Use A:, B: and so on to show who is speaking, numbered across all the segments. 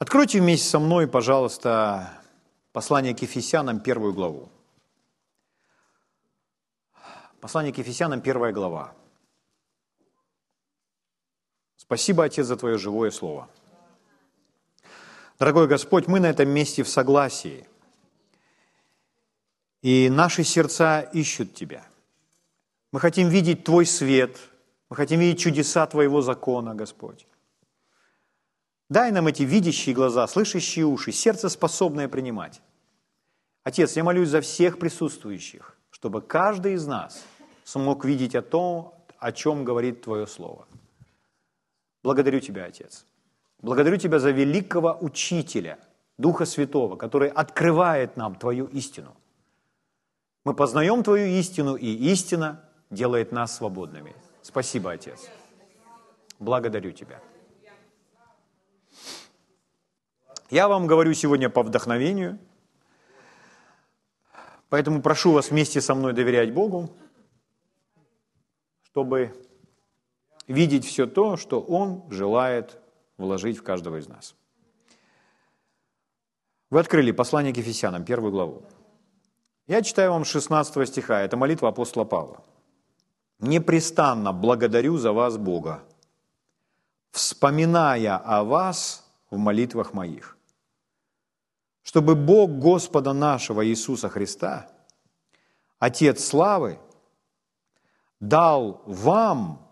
A: Откройте вместе со мной, пожалуйста, послание к Ефесянам, первую главу. Послание к Ефесянам, первая глава. Спасибо, Отец, за Твое живое Слово. Дорогой Господь, мы на этом месте в согласии. И наши сердца ищут Тебя. Мы хотим видеть Твой свет, мы хотим видеть чудеса Твоего закона, Господь. Дай нам эти видящие глаза, слышащие уши, сердце, способное принимать. Отец, я молюсь за всех присутствующих, чтобы каждый из нас смог видеть о том, о чем говорит Твое Слово. Благодарю Тебя, Отец. Благодарю Тебя за великого учителя, Духа Святого, который открывает нам Твою истину. Мы познаем Твою истину, и истина делает нас свободными. Спасибо, Отец. Благодарю Тебя. Я вам говорю сегодня по вдохновению, поэтому прошу вас вместе со мной доверять Богу, чтобы видеть все то, что Он желает вложить в каждого из нас. Вы открыли послание к Ефесянам, первую главу. Я читаю вам 16 стиха, это молитва апостола Павла. «Непрестанно благодарю за вас Бога, вспоминая о вас в молитвах моих, чтобы Бог Господа нашего Иисуса Христа, Отец славы, дал вам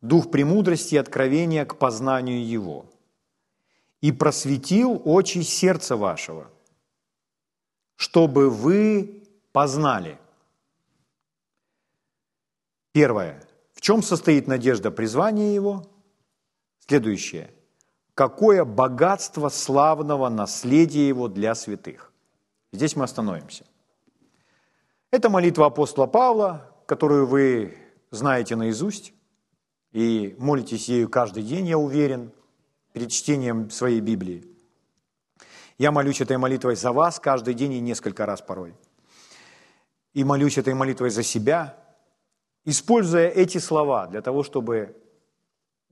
A: дух премудрости и откровения к познанию Его и просветил очи сердца вашего, чтобы вы познали. Первое. В чем состоит надежда призвания Его? Следующее какое богатство славного наследия его для святых. Здесь мы остановимся. Это молитва апостола Павла, которую вы знаете наизусть и молитесь ею каждый день, я уверен, перед чтением своей Библии. Я молюсь этой молитвой за вас каждый день и несколько раз порой. И молюсь этой молитвой за себя, используя эти слова для того, чтобы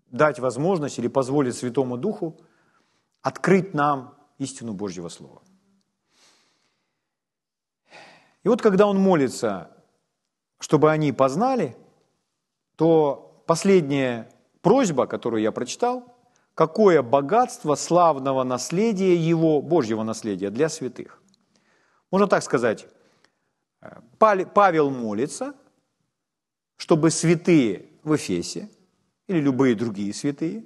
A: дать возможность или позволить Святому Духу открыть нам истину Божьего Слова. И вот когда он молится, чтобы они познали, то последняя просьба, которую я прочитал, какое богатство славного наследия его, Божьего наследия для святых. Можно так сказать, Павел молится, чтобы святые в Эфесе или любые другие святые,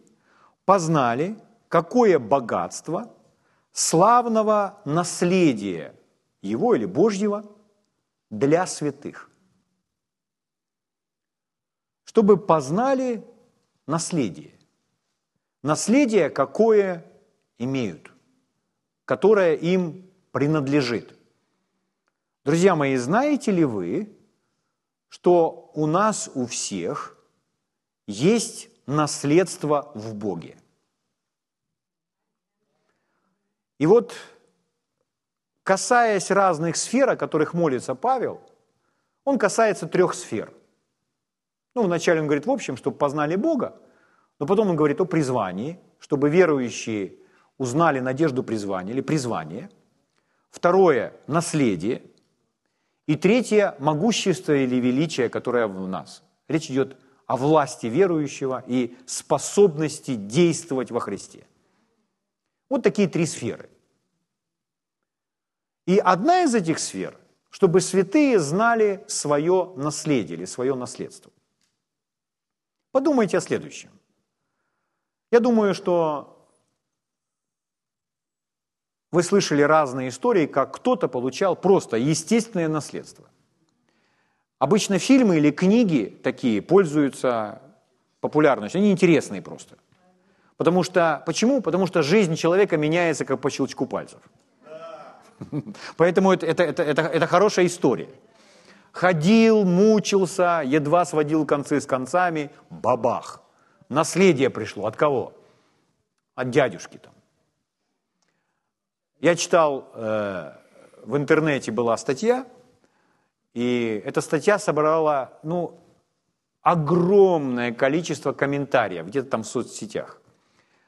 A: познали, какое богатство славного наследия его или Божьего для святых. Чтобы познали наследие. Наследие, какое имеют, которое им принадлежит. Друзья мои, знаете ли вы, что у нас у всех – есть наследство в Боге. И вот, касаясь разных сфер, о которых молится Павел, он касается трех сфер. Ну, вначале он говорит в общем, чтобы познали Бога, но потом он говорит о призвании, чтобы верующие узнали надежду призвания или призвание. Второе – наследие. И третье – могущество или величие, которое в нас. Речь идет о власти верующего и способности действовать во Христе. Вот такие три сферы. И одна из этих сфер, чтобы святые знали свое наследие или свое наследство. Подумайте о следующем. Я думаю, что вы слышали разные истории, как кто-то получал просто естественное наследство – Обычно фильмы или книги такие пользуются популярностью. Они интересные просто. Потому что, почему? Потому что жизнь человека меняется как по щелчку пальцев. Поэтому это, это, это, это, это хорошая история. Ходил, мучился, едва сводил концы с концами, бабах. Наследие пришло. От кого? От дядюшки там. Я читал, э, в интернете была статья, и эта статья собрала, ну, огромное количество комментариев, где-то там в соцсетях.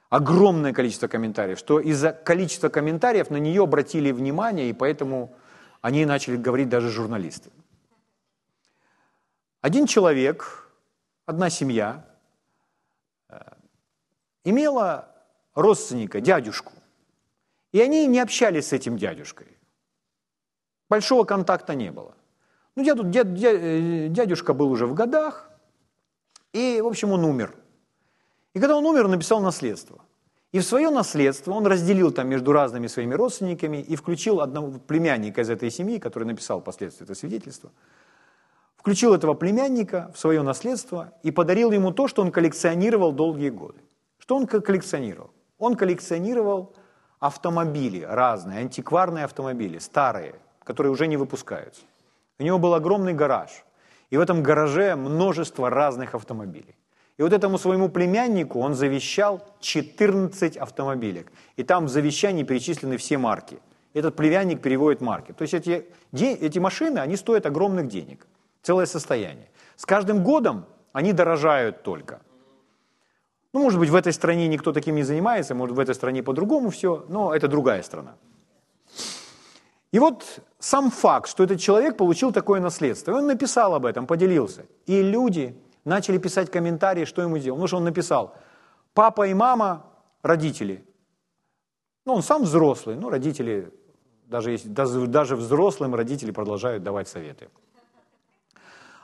A: огромное количество комментариев, что из-за количества комментариев на нее обратили внимание, и поэтому они начали говорить даже журналисты. Один человек, одна семья, э, имела родственника, дядюшку, и они не общались с этим дядюшкой. Большого контакта не было. Ну, дядю, дядь, э, дядюшка был уже в годах, и, в общем, он умер. И когда он умер, он написал наследство. И в свое наследство он разделил там между разными своими родственниками и включил одного племянника из этой семьи, который написал впоследствии это свидетельство, включил этого племянника в свое наследство и подарил ему то, что он коллекционировал долгие годы. Что он коллекционировал? Он коллекционировал автомобили разные, антикварные автомобили, старые, которые уже не выпускаются. У него был огромный гараж, и в этом гараже множество разных автомобилей. И вот этому своему племяннику он завещал 14 автомобилей. И там в завещании перечислены все марки. Этот племянник переводит марки. То есть эти, эти машины, они стоят огромных денег. Целое состояние. С каждым годом они дорожают только. Ну, может быть, в этой стране никто таким не занимается, может, в этой стране по-другому все, но это другая страна. И вот сам факт, что этот человек получил такое наследство, он написал об этом, поделился. И люди начали писать комментарии, что ему сделал. Ну, что он написал, папа и мама, родители, ну, он сам взрослый, ну, родители, даже, если, даже, даже взрослым родители продолжают давать советы.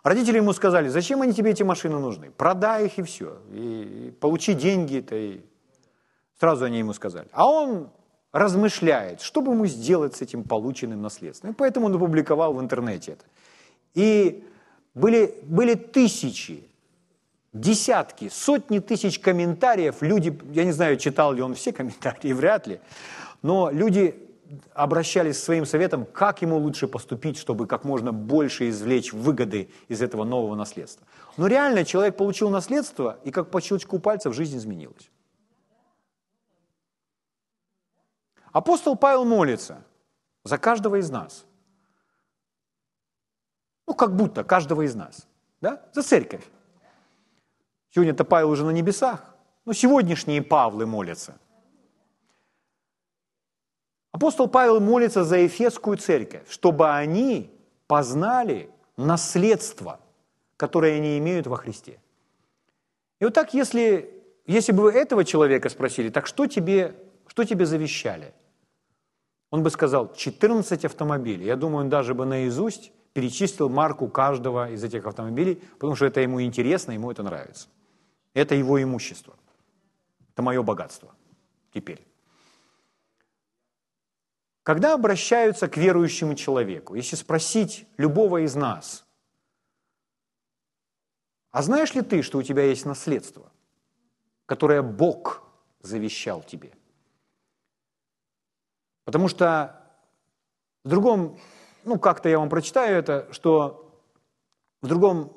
A: Родители ему сказали, зачем они тебе эти машины нужны? Продай их и все. И, и получи деньги-то. И... Сразу они ему сказали. А он размышляет, что бы ему сделать с этим полученным наследством. И поэтому он опубликовал в интернете это. И были, были тысячи десятки, сотни тысяч комментариев. Люди, я не знаю, читал ли он все комментарии, вряд ли, но люди обращались своим советом, как ему лучше поступить, чтобы как можно больше извлечь выгоды из этого нового наследства. Но реально человек получил наследство, и как по щелчку пальцев жизнь изменилась. Апостол Павел молится за каждого из нас. Ну, как будто каждого из нас. Да? За церковь. Сегодня-то Павел уже на небесах, но сегодняшние Павлы молятся. Апостол Павел молится за Ефесскую церковь, чтобы они познали наследство, которое они имеют во Христе. И вот так, если, если бы вы этого человека спросили, так что тебе, что тебе завещали? Он бы сказал 14 автомобилей. Я думаю, он даже бы наизусть перечислил марку каждого из этих автомобилей, потому что это ему интересно, ему это нравится. Это его имущество. Это мое богатство теперь. Когда обращаются к верующему человеку, если спросить любого из нас, а знаешь ли ты, что у тебя есть наследство, которое Бог завещал тебе? Потому что в другом, ну как-то я вам прочитаю это, что в другом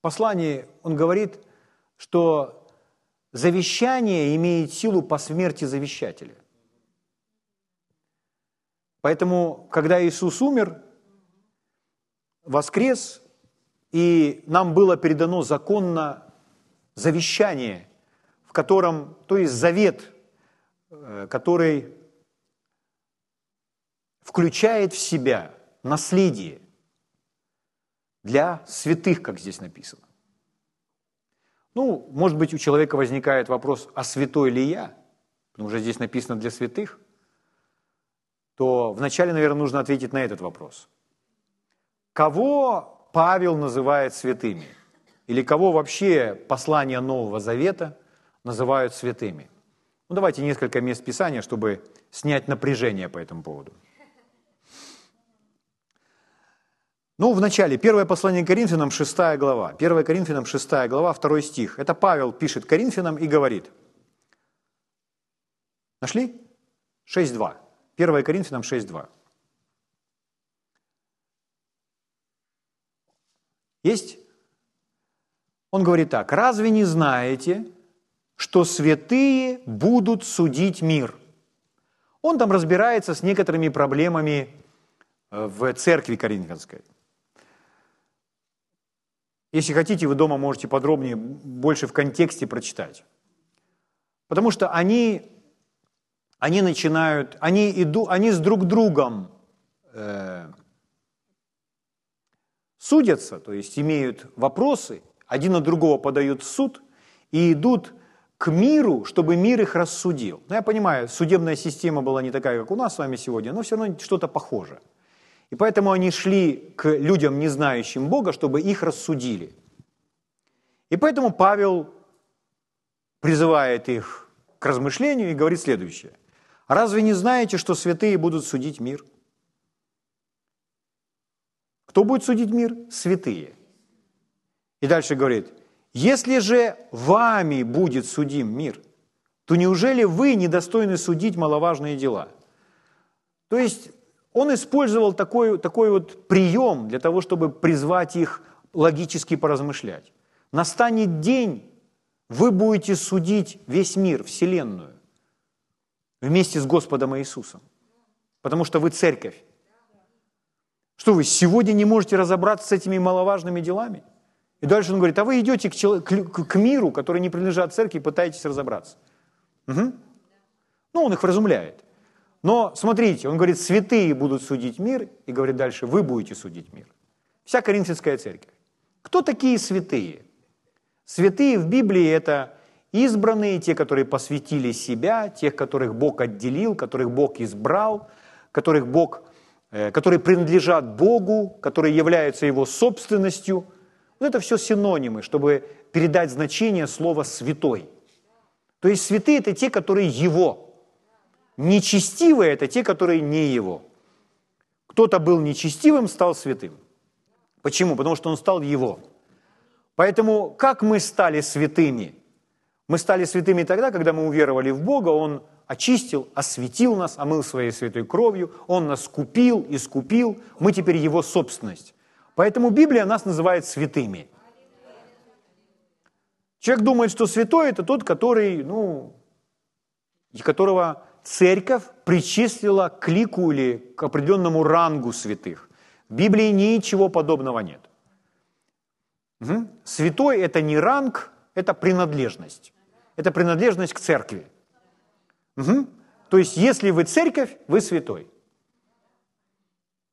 A: послании он говорит, что завещание имеет силу по смерти завещателя. Поэтому, когда Иисус умер, воскрес, и нам было передано законно завещание, в котором, то есть завет, э, который включает в себя наследие для святых, как здесь написано. Ну, может быть, у человека возникает вопрос, а святой ли я? Потому что здесь написано для святых. То вначале, наверное, нужно ответить на этот вопрос. Кого Павел называет святыми? Или кого вообще послания Нового Завета называют святыми? Ну, давайте несколько мест Писания, чтобы снять напряжение по этому поводу. Ну, в начале, первое послание Коринфянам, 6 глава. 1 Коринфянам, 6 глава, 2 стих. Это Павел пишет Коринфянам и говорит. Нашли? 6.2. 1 Коринфянам 6.2. Есть? Он говорит так. «Разве не знаете, что святые будут судить мир?» Он там разбирается с некоторыми проблемами э, в церкви Коринфянской – если хотите, вы дома можете подробнее, больше в контексте прочитать. Потому что они, они начинают, они, иду, они с друг другом э, судятся, то есть имеют вопросы, один на другого подают в суд и идут к миру, чтобы мир их рассудил. Ну, я понимаю, судебная система была не такая, как у нас с вами сегодня, но все равно что-то похоже. И поэтому они шли к людям, не знающим Бога, чтобы их рассудили. И поэтому Павел призывает их к размышлению и говорит следующее. «Разве не знаете, что святые будут судить мир?» Кто будет судить мир? Святые. И дальше говорит, если же вами будет судим мир, то неужели вы недостойны судить маловажные дела? То есть он использовал такой, такой вот прием для того, чтобы призвать их логически поразмышлять. Настанет день, вы будете судить весь мир, Вселенную, вместе с Господом Иисусом, потому что вы церковь. Что вы сегодня не можете разобраться с этими маловажными делами? И дальше он говорит, а вы идете к, к, к миру, который не принадлежит церкви, и пытаетесь разобраться. Угу. Ну, он их вразумляет. Но смотрите, он говорит, святые будут судить мир, и говорит дальше, вы будете судить мир. Вся Коринфянская церковь. Кто такие святые? Святые в Библии – это избранные, те, которые посвятили себя, тех, которых Бог отделил, которых Бог избрал, которых Бог, э, которые принадлежат Богу, которые являются Его собственностью – вот это все синонимы, чтобы передать значение слова «святой». То есть святые – это те, которые Его. Нечестивые – это те, которые не Его. Кто-то был нечестивым, стал святым. Почему? Потому что он стал Его. Поэтому как мы стали святыми? Мы стали святыми тогда, когда мы уверовали в Бога, Он очистил, осветил нас, омыл своей святой кровью, Он нас купил, искупил, мы теперь Его собственность. Поэтому Библия нас называет святыми. Человек думает, что святой – это тот, который, ну, которого церковь причислила к лику или к определенному рангу святых. В Библии ничего подобного нет. Угу. Святой – это не ранг, это принадлежность. Это принадлежность к церкви. Угу. То есть, если вы церковь, вы святой.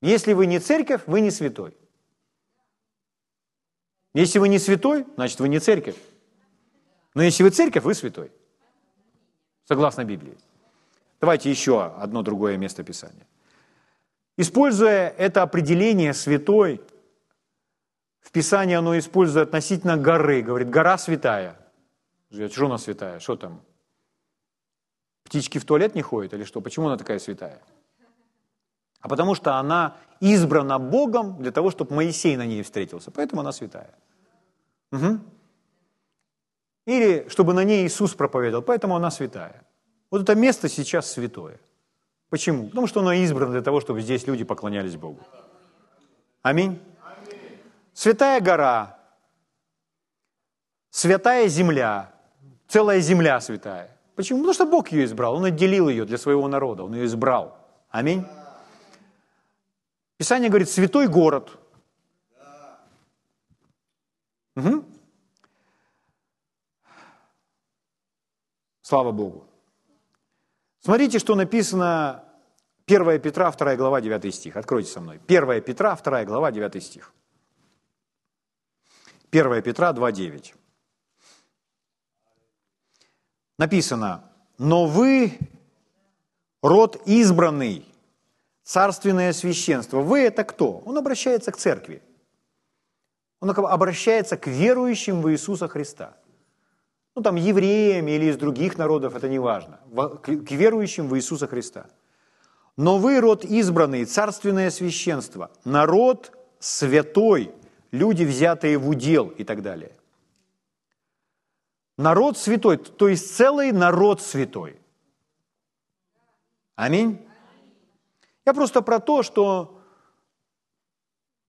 A: Если вы не церковь, вы не святой. Если вы не святой, значит, вы не церковь. Но если вы церковь, вы святой. Согласно Библии. Давайте еще одно другое место Писания. Используя это определение святой, в Писании оно использует относительно горы. Говорит, гора святая. Что она святая? Что там? Птички в туалет не ходят или что? Почему она такая святая? А потому что она избрана Богом для того, чтобы Моисей на ней встретился. Поэтому она святая. Угу. Или чтобы на ней Иисус проповедовал, поэтому она святая. Вот это место сейчас святое. Почему? Потому что оно избрано для того, чтобы здесь люди поклонялись Богу. Аминь. Святая гора, святая земля, целая земля святая. Почему? Потому что Бог ее избрал, Он отделил ее для своего народа, Он ее избрал. Аминь. Писание говорит, святой город – Угу. Слава Богу. Смотрите, что написано 1 Петра, 2 глава, 9 стих. Откройте со мной. 1 Петра, 2 глава, 9 стих. 1 Петра 2.9. Написано, но вы род избранный, царственное священство. Вы это кто? Он обращается к церкви. Он обращается к верующим в Иисуса Христа. Ну, там, евреям или из других народов, это не важно. К верующим в Иисуса Христа. Но вы род избранный, царственное священство, народ святой, люди, взятые в удел и так далее. Народ святой, то есть целый народ святой. Аминь. Я просто про то, что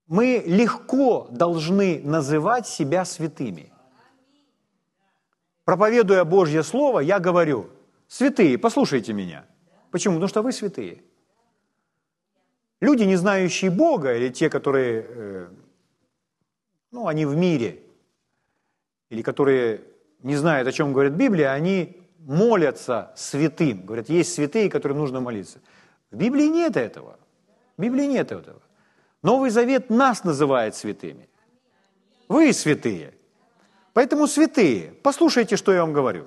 A: мы легко должны называть себя святыми. Проповедуя Божье Слово, я говорю, святые, послушайте меня. Почему? Потому что вы святые. Люди, не знающие Бога, или те, которые, э, ну, они в мире, или которые не знают, о чем говорит Библия, они молятся святым. Говорят, есть святые, которым нужно молиться. В Библии нет этого. В Библии нет этого. Новый Завет нас называет святыми. Вы святые. Поэтому святые, послушайте, что я вам говорю.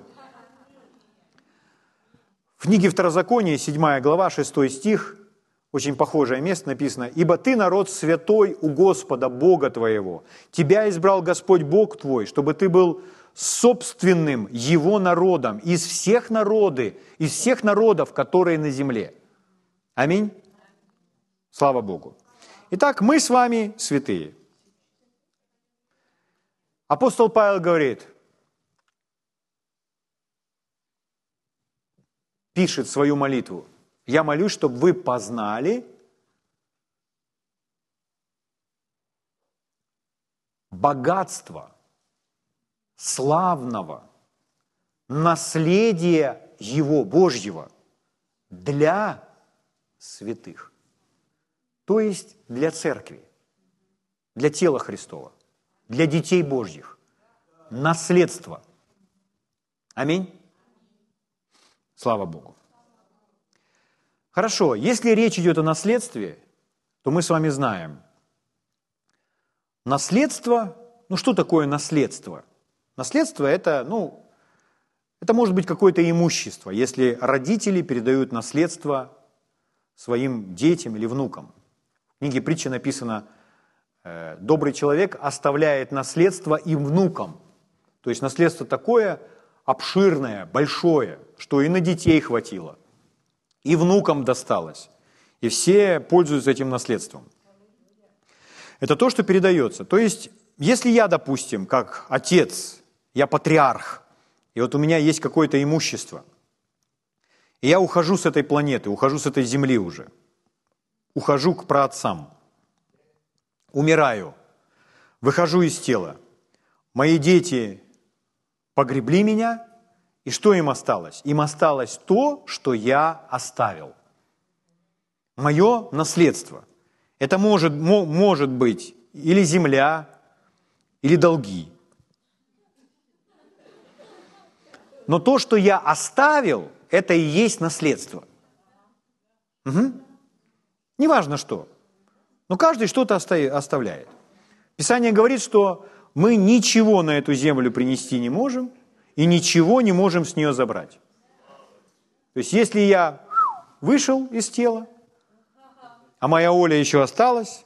A: В книге Второзакония, 7 глава, 6 стих, очень похожее место написано, «Ибо ты народ святой у Господа, Бога твоего. Тебя избрал Господь Бог твой, чтобы ты был собственным Его народом из всех народы, из всех народов, которые на земле». Аминь. Слава Богу. Итак, мы с вами святые. Апостол Павел говорит, пишет свою молитву. Я молюсь, чтобы вы познали богатство славного наследия Его, Божьего, для святых. То есть для церкви, для тела Христова, для детей Божьих. Наследство. Аминь. Слава Богу. Хорошо, если речь идет о наследстве, то мы с вами знаем. Наследство, ну что такое наследство? Наследство это, ну, это может быть какое-то имущество, если родители передают наследство своим детям или внукам. В книге притчи написано, добрый человек оставляет наследство и внукам. То есть наследство такое обширное, большое, что и на детей хватило – и внукам досталось. И все пользуются этим наследством. Это то, что передается. То есть, если я, допустим, как отец, я патриарх, и вот у меня есть какое-то имущество, и я ухожу с этой планеты, ухожу с этой земли уже, ухожу к праотцам, умираю, выхожу из тела, мои дети погребли меня, и что им осталось? Им осталось то, что я оставил. Мое наследство. Это может, может быть или земля, или долги. Но то, что я оставил, это и есть наследство. Угу. Неважно что. Но каждый что-то оставляет. Писание говорит, что мы ничего на эту землю принести не можем – и ничего не можем с нее забрать. То есть если я вышел из тела, а моя Оля еще осталась,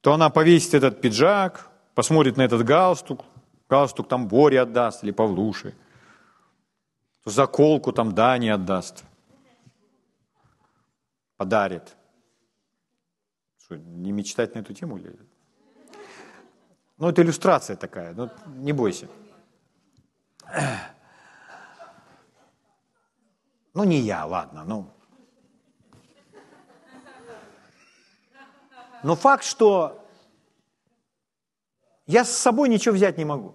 A: то она повесит этот пиджак, посмотрит на этот галстук, галстук там Боре отдаст или Павлуше, заколку там Дани отдаст, подарит. Что, не мечтать на эту тему? Или? Ну, это иллюстрация такая, ну, не бойся. Ну, не я, ладно, ну. Но факт, что я с собой ничего взять не могу.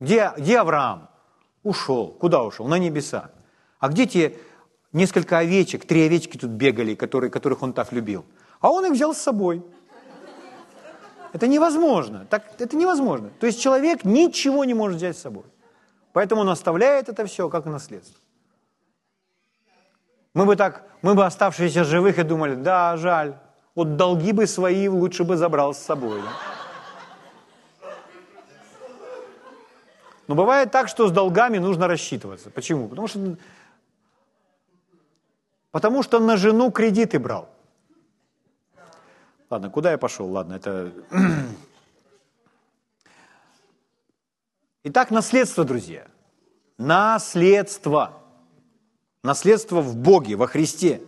A: Где, где Авраам? Ушел. Куда ушел? На небеса. А где те несколько овечек, три овечки тут бегали, которые, которых он так любил? А он их взял с собой. Это невозможно. Так, это невозможно. То есть человек ничего не может взять с собой. Поэтому он оставляет это все как наследство. Мы бы так, мы бы оставшиеся живых и думали, да, жаль, вот долги бы свои лучше бы забрал с собой. Да? Но бывает так, что с долгами нужно рассчитываться. Почему? Потому что, потому что на жену кредиты брал. Ладно, куда я пошел? Ладно, это... Итак, наследство, друзья. Наследство. Наследство в Боге, во Христе.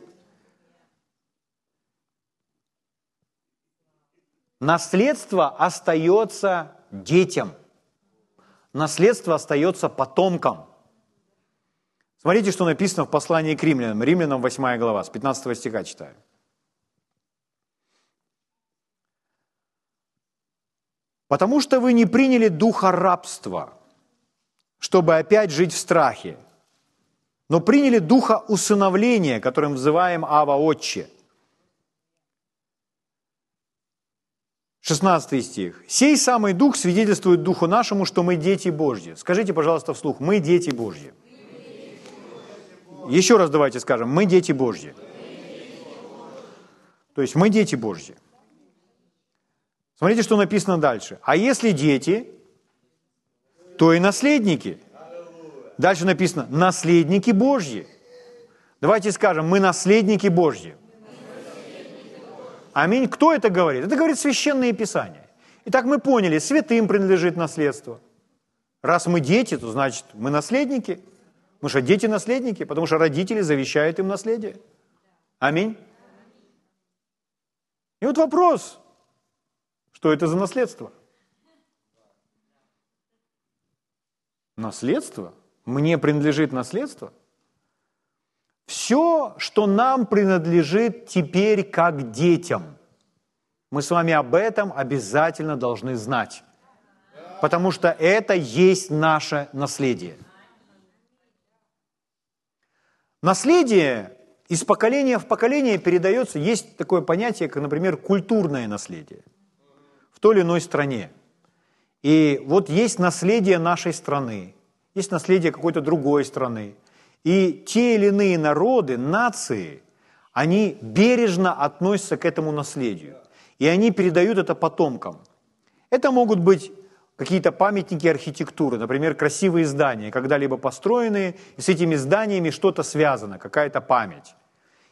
A: Наследство остается детям. Наследство остается потомкам. Смотрите, что написано в послании к римлянам. Римлянам 8 глава, с 15 стиха читаю. Потому что вы не приняли духа рабства, чтобы опять жить в страхе, но приняли духа усыновления, которым взываем Ава Отче. 16 стих. «Сей самый Дух свидетельствует Духу нашему, что мы дети Божьи». Скажите, пожалуйста, вслух. Мы дети Божьи. Еще раз давайте скажем. Мы дети Божьи. То есть мы дети Божьи. Смотрите, что написано дальше. А если дети, то и наследники. Дальше написано наследники Божьи. Давайте скажем, мы наследники Божьи. Аминь. Кто это говорит? Это говорит Священное Писание. Итак, мы поняли, святым принадлежит наследство. Раз мы дети, то значит мы наследники. Потому что дети наследники, потому что родители завещают им наследие. Аминь. И вот вопрос, что это за наследство? Наследство? Мне принадлежит наследство? Все, что нам принадлежит теперь как детям, мы с вами об этом обязательно должны знать. Потому что это есть наше наследие. Наследие из поколения в поколение передается, есть такое понятие, как, например, культурное наследие в той или иной стране. И вот есть наследие нашей страны, есть наследие какой-то другой страны. И те или иные народы, нации, они бережно относятся к этому наследию. И они передают это потомкам. Это могут быть какие-то памятники архитектуры, например, красивые здания, когда-либо построенные, и с этими зданиями что-то связано, какая-то память.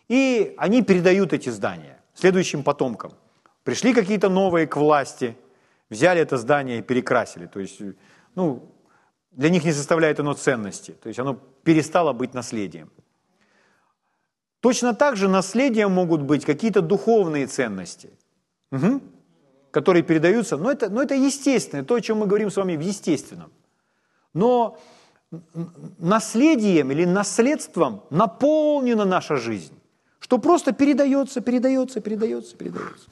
A: И они передают эти здания следующим потомкам. Пришли какие-то новые к власти, взяли это здание и перекрасили. То есть, ну, для них не составляет оно ценности. То есть оно перестало быть наследием. Точно так же наследием могут быть какие-то духовные ценности, угу, которые передаются. Но это, но это естественно, то, о чем мы говорим с вами в естественном. Но наследием или наследством наполнена наша жизнь что просто передается, передается, передается, передается.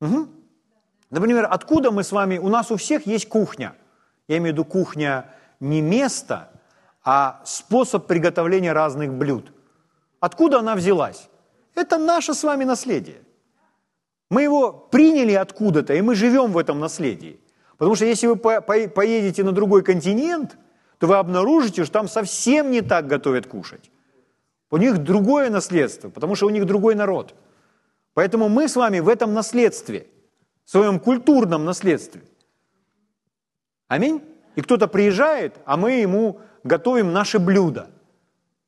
A: Угу. Например, откуда мы с вами, у нас у всех есть кухня. Я имею в виду кухня не место, а способ приготовления разных блюд. Откуда она взялась? Это наше с вами наследие. Мы его приняли откуда-то, и мы живем в этом наследии. Потому что если вы поедете на другой континент, то вы обнаружите, что там совсем не так готовят кушать. У них другое наследство, потому что у них другой народ. Поэтому мы с вами в этом наследстве, в своем культурном наследстве. Аминь? И кто-то приезжает, а мы ему готовим наши блюда.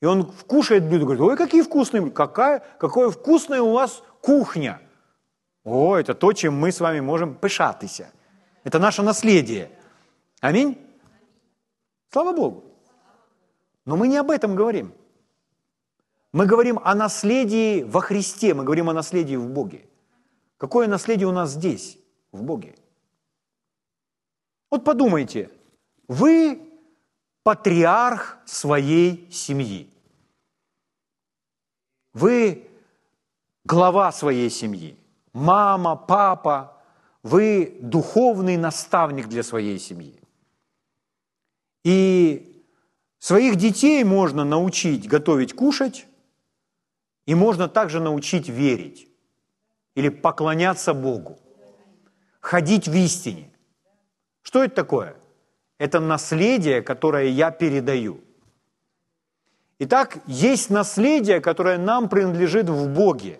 A: И он вкушает блюдо, говорит, ой, какие вкусные, какая, какое вкусная у вас кухня. О, это то, чем мы с вами можем пышатися. Это наше наследие. Аминь? Слава Богу. Но мы не об этом говорим. Мы говорим о наследии во Христе, мы говорим о наследии в Боге. Какое наследие у нас здесь, в Боге? Вот подумайте, вы патриарх своей семьи. Вы глава своей семьи. Мама, папа, вы духовный наставник для своей семьи. И своих детей можно научить готовить кушать, и можно также научить верить или поклоняться Богу, ходить в истине. Что это такое? Это наследие, которое я передаю. Итак, есть наследие, которое нам принадлежит в Боге.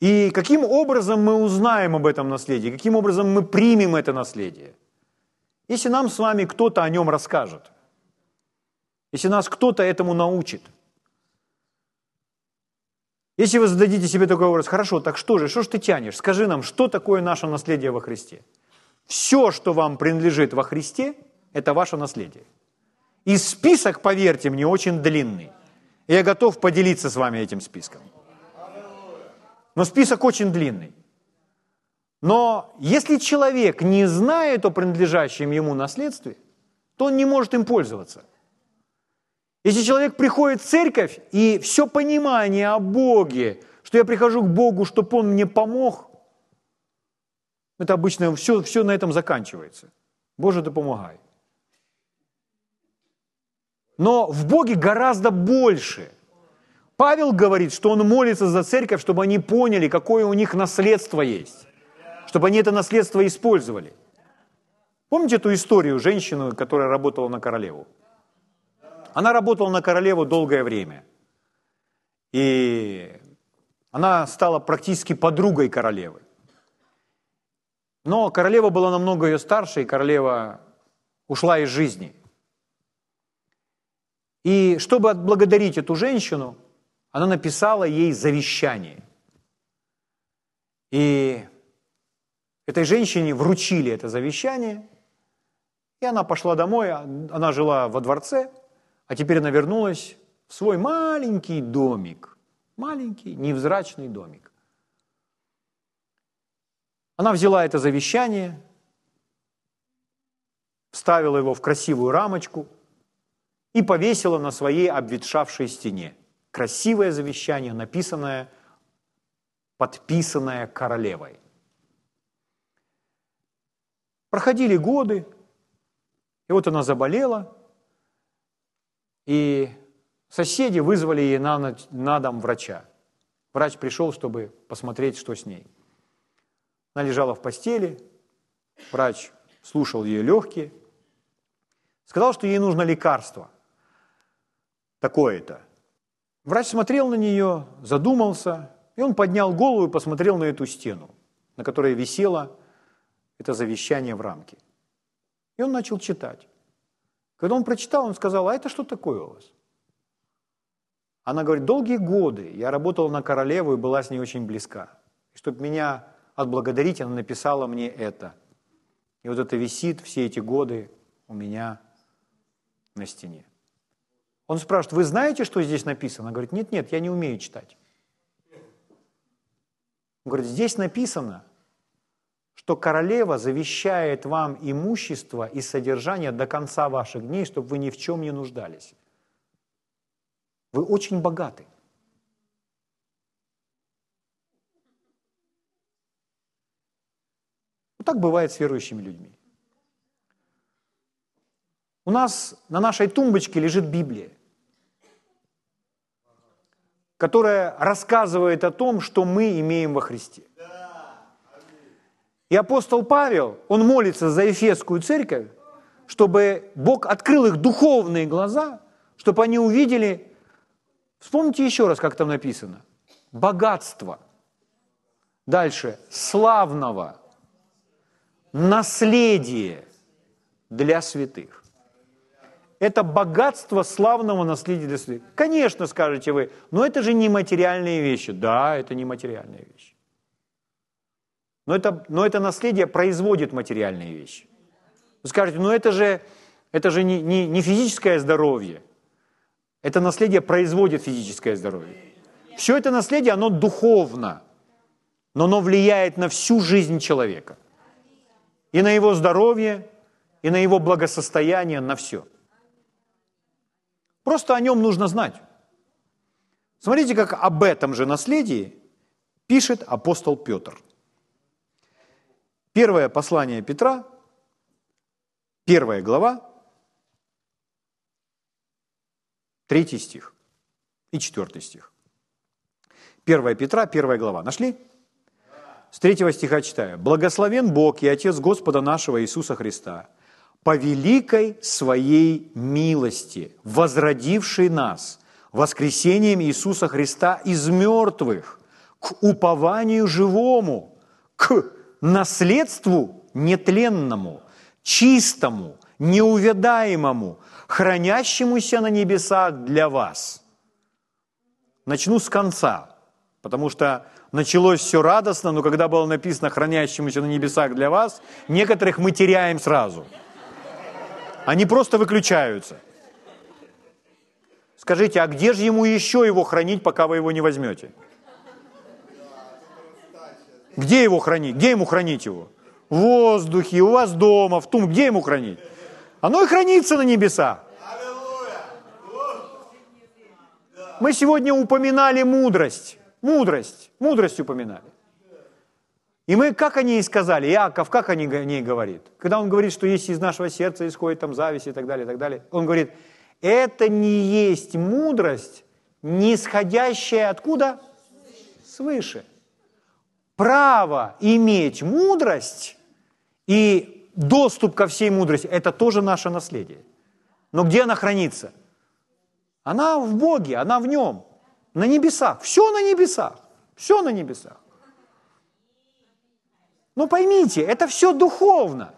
A: И каким образом мы узнаем об этом наследии? Каким образом мы примем это наследие? Если нам с вами кто-то о нем расскажет – если нас кто-то этому научит. Если вы зададите себе такой вопрос, хорошо, так что же, что ж ты тянешь? Скажи нам, что такое наше наследие во Христе? Все, что вам принадлежит во Христе, это ваше наследие. И список, поверьте мне, очень длинный. Я готов поделиться с вами этим списком. Но список очень длинный. Но если человек не знает о принадлежащем ему наследстве, то он не может им пользоваться – если человек приходит в церковь, и все понимание о Боге, что я прихожу к Богу, чтобы Он мне помог, это обычно все, все на этом заканчивается. Боже, ты помогай. Но в Боге гораздо больше. Павел говорит, что он молится за церковь, чтобы они поняли, какое у них наследство есть, чтобы они это наследство использовали. Помните эту историю, женщину, которая работала на королеву? Она работала на королеву долгое время. И она стала практически подругой королевы. Но королева была намного ее старше, и королева ушла из жизни. И чтобы отблагодарить эту женщину, она написала ей завещание. И этой женщине вручили это завещание, и она пошла домой, она жила во дворце, а теперь она вернулась в свой маленький домик, маленький невзрачный домик. Она взяла это завещание, вставила его в красивую рамочку и повесила на своей обветшавшей стене. Красивое завещание, написанное, подписанное королевой. Проходили годы, и вот она заболела, и соседи вызвали ей на, на дом врача. Врач пришел, чтобы посмотреть, что с ней. Она лежала в постели, врач слушал ее легкие, сказал, что ей нужно лекарство. Такое-то. Врач смотрел на нее, задумался, и он поднял голову и посмотрел на эту стену, на которой висело это завещание в рамке. И он начал читать. Когда он прочитал, он сказал, а это что такое у вас? Она говорит, долгие годы я работала на королеву и была с ней очень близка. И чтобы меня отблагодарить, она написала мне это. И вот это висит все эти годы у меня на стене. Он спрашивает, вы знаете, что здесь написано? Говорит, нет, нет, я не умею читать. Он говорит, здесь написано, что королева завещает вам имущество и содержание до конца ваших дней, чтобы вы ни в чем не нуждались. Вы очень богаты. Вот так бывает с верующими людьми. У нас на нашей тумбочке лежит Библия, которая рассказывает о том, что мы имеем во Христе. И апостол Павел, он молится за Ефесскую церковь, чтобы Бог открыл их духовные глаза, чтобы они увидели, вспомните еще раз, как там написано, богатство, дальше, славного, наследие для святых. Это богатство славного наследия. Конечно, скажете вы, но это же не материальные вещи. Да, это не материальные вещи. Но это, но это наследие производит материальные вещи. Вы скажете, ну это же, это же не, не, не физическое здоровье. Это наследие производит физическое здоровье. Все это наследие, оно духовно, но оно влияет на всю жизнь человека. И на его здоровье, и на его благосостояние, на все. Просто о нем нужно знать. Смотрите, как об этом же наследии пишет апостол Петр – Первое послание Петра, первая глава, третий стих и четвертый стих. Первая Петра, первая глава. Нашли? С третьего стиха читаю. «Благословен Бог и Отец Господа нашего Иисуса Христа, по великой Своей милости, возродивший нас воскресением Иисуса Христа из мертвых, к упованию живому, к наследству нетленному, чистому, неувядаемому, хранящемуся на небесах для вас. Начну с конца, потому что началось все радостно, но когда было написано «хранящемуся на небесах для вас», некоторых мы теряем сразу. Они просто выключаются. Скажите, а где же ему еще его хранить, пока вы его не возьмете? Где его хранить? Где ему хранить его? В воздухе, у вас дома, в том, где ему хранить? Оно и хранится на небесах. Мы сегодня упоминали мудрость. Мудрость. Мудрость упоминали. И мы, как они и сказали, Иаков, как они о ней говорит? Когда он говорит, что если из нашего сердца исходит там зависть и так далее, и так далее, он говорит, это не есть мудрость нисходящее откуда? Свыше. Право иметь мудрость и доступ ко всей мудрости – это тоже наше наследие. Но где она хранится? Она в Боге, она в Нем, на небесах. Все на небесах. Все на небесах. Но поймите, это все духовно.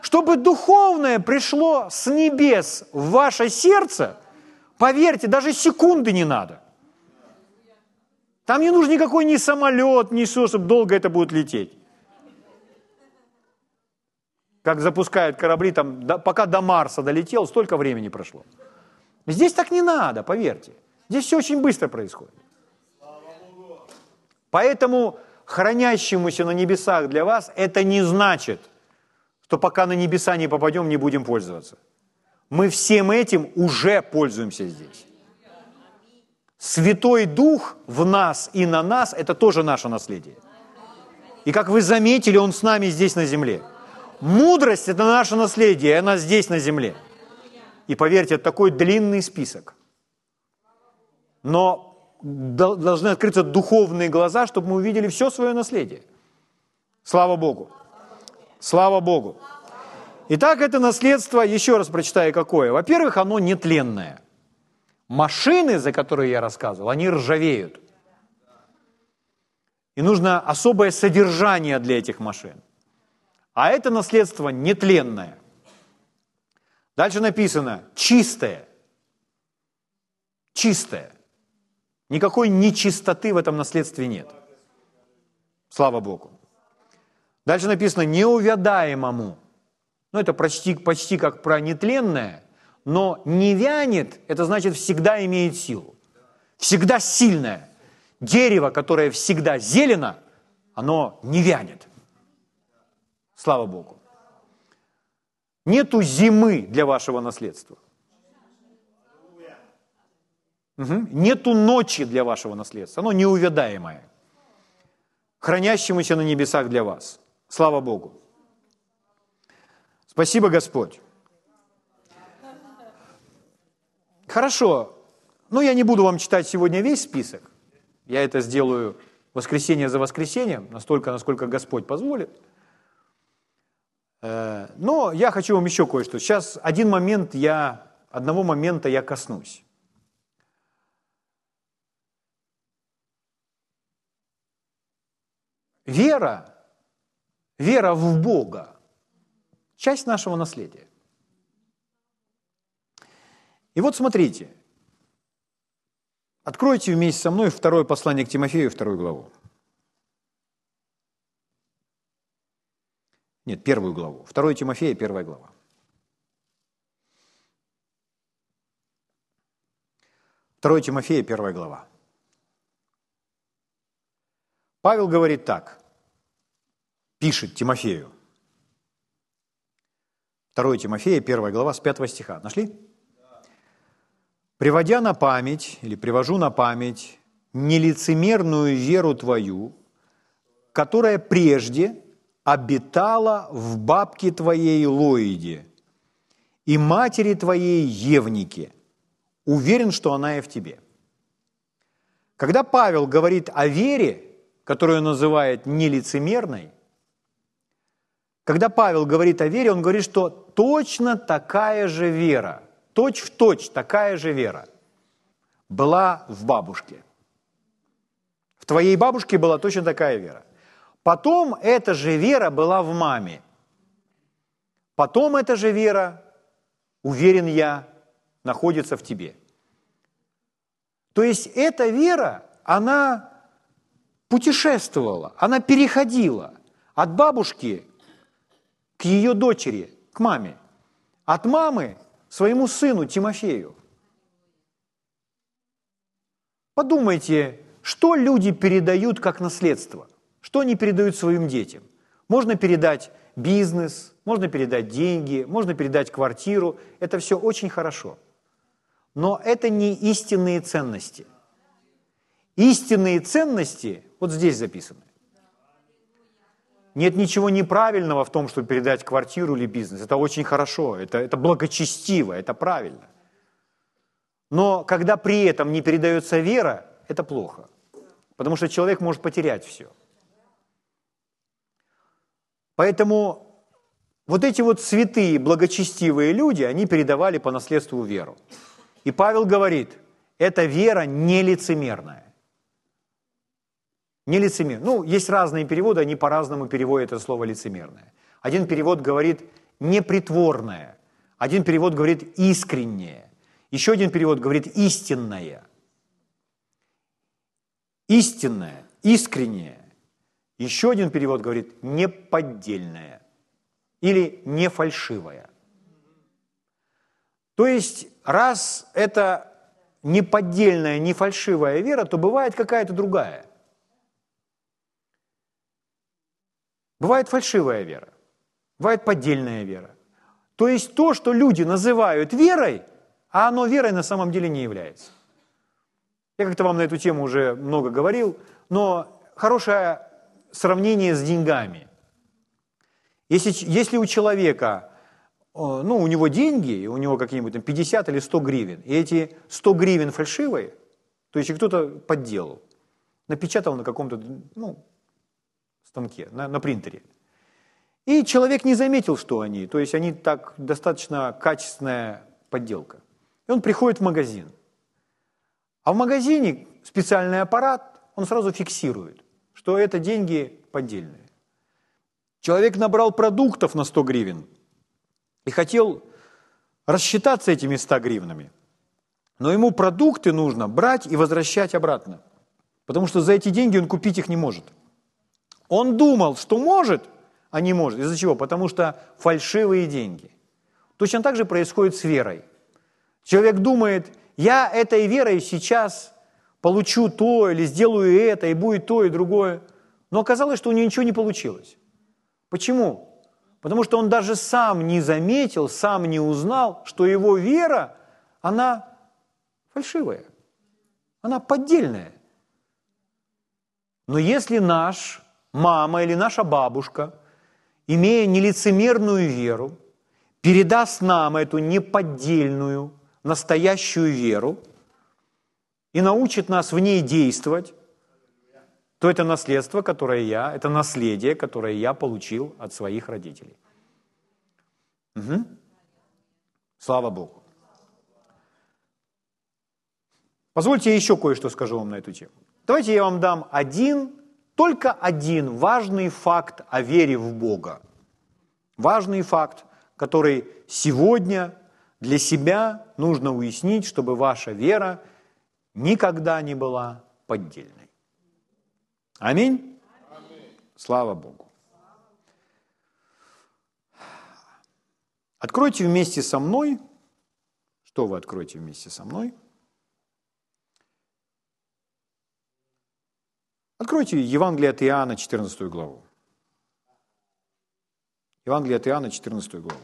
A: Чтобы духовное пришло с небес в ваше сердце, поверьте, даже секунды не надо. Там не нужен никакой ни самолет, ни все, чтобы долго это будет лететь. Как запускают корабли, там, пока до Марса долетел, столько времени прошло. Здесь так не надо, поверьте. Здесь все очень быстро происходит. Поэтому хранящемуся на небесах для вас это не значит, что пока на небеса не попадем, не будем пользоваться. Мы всем этим уже пользуемся здесь. Святой Дух в нас и на нас – это тоже наше наследие. И как вы заметили, Он с нами здесь на земле. Мудрость – это наше наследие, и она здесь на земле. И поверьте, это такой длинный список. Но должны открыться духовные глаза, чтобы мы увидели все свое наследие. Слава Богу. Слава Богу. Итак, это наследство, еще раз прочитаю, какое. Во-первых, оно нетленное. Машины, за которые я рассказывал, они ржавеют. И нужно особое содержание для этих машин. А это наследство нетленное. Дальше написано чистое. Чистое. Никакой нечистоты в этом наследстве нет. Слава Богу. Дальше написано неувядаемому. Ну, это почти, почти как про нетленное, но не вянет, это значит всегда имеет силу. Всегда сильное. Дерево, которое всегда зелено, оно не вянет. Слава Богу. Нету зимы для вашего наследства. Угу. Нету ночи для вашего наследства. Оно неувядаемое. Хранящемуся на небесах для вас. Слава Богу. Спасибо, Господь. Хорошо. Ну, я не буду вам читать сегодня весь список. Я это сделаю воскресенье за воскресеньем, настолько, насколько Господь позволит. Э, но я хочу вам еще кое-что. Сейчас один момент я, одного момента я коснусь. Вера, вера в Бога – часть нашего наследия. И вот смотрите, откройте вместе со мной второе послание к Тимофею, вторую главу. Нет, первую главу. Второе Тимофея, первая глава. Второе Тимофея, первая глава. Павел говорит так, пишет Тимофею. 2 Тимофея, 1 глава, с 5 стиха. Нашли? «Приводя на память, или привожу на память, нелицемерную веру твою, которая прежде обитала в бабке твоей Лоиде и матери твоей Евнике. Уверен, что она и в тебе». Когда Павел говорит о вере, которую он называет нелицемерной, когда Павел говорит о вере, он говорит, что точно такая же вера, точь в точь такая же вера была в бабушке. В твоей бабушке была точно такая вера. Потом эта же вера была в маме. Потом эта же вера, уверен я, находится в тебе. То есть эта вера, она путешествовала, она переходила от бабушки к ее дочери, к маме, от мамы своему сыну Тимофею. Подумайте, что люди передают как наследство, что они передают своим детям. Можно передать бизнес, можно передать деньги, можно передать квартиру. Это все очень хорошо. Но это не истинные ценности. Истинные ценности вот здесь записаны. Нет ничего неправильного в том, чтобы передать квартиру или бизнес. Это очень хорошо, это, это благочестиво, это правильно. Но когда при этом не передается вера, это плохо. Потому что человек может потерять все. Поэтому вот эти вот святые, благочестивые люди, они передавали по наследству веру. И Павел говорит, эта вера нелицемерная. Нелицемерная. Ну, есть разные переводы, они по-разному переводят это слово лицемерное. Один перевод говорит непритворное, один перевод говорит искреннее, еще один перевод говорит истинное. Истинное, искреннее. Еще один перевод говорит неподдельное или не фальшивое. То есть, раз это неподдельная, не фальшивая вера, то бывает какая-то другая. Бывает фальшивая вера, бывает поддельная вера. То есть то, что люди называют верой, а оно верой на самом деле не является. Я как-то вам на эту тему уже много говорил, но хорошее сравнение с деньгами. Если, если у человека, ну, у него деньги, у него какие-нибудь там 50 или 100 гривен, и эти 100 гривен фальшивые, то есть кто-то подделал, напечатал на каком-то, ну, станке, на, на принтере. И человек не заметил, что они, то есть они так достаточно качественная подделка. И он приходит в магазин. А в магазине специальный аппарат, он сразу фиксирует, что это деньги поддельные. Человек набрал продуктов на 100 гривен и хотел рассчитаться этими 100 гривнами. Но ему продукты нужно брать и возвращать обратно. Потому что за эти деньги он купить их не может. Он думал, что может, а не может. Из-за чего? Потому что фальшивые деньги. Точно так же происходит с верой. Человек думает, я этой верой сейчас получу то или сделаю это, и будет то и другое. Но оказалось, что у него ничего не получилось. Почему? Потому что он даже сам не заметил, сам не узнал, что его вера, она фальшивая, она поддельная. Но если наш мама или наша бабушка, имея нелицемерную веру, передаст нам эту неподдельную, настоящую веру и научит нас в ней действовать, то это наследство, которое я, это наследие, которое я получил от своих родителей. Угу. Слава Богу. Позвольте я еще кое-что скажу вам на эту тему. Давайте я вам дам один, только один важный факт о вере в Бога. Важный факт, который сегодня для себя нужно уяснить, чтобы ваша вера никогда не была поддельной. Аминь? Аминь. Слава Богу. Откройте вместе со мной. Что вы откроете вместе со мной? Откройте Евангелие от Иоанна, 14 главу. Евангелие от Иоанна, 14 главу.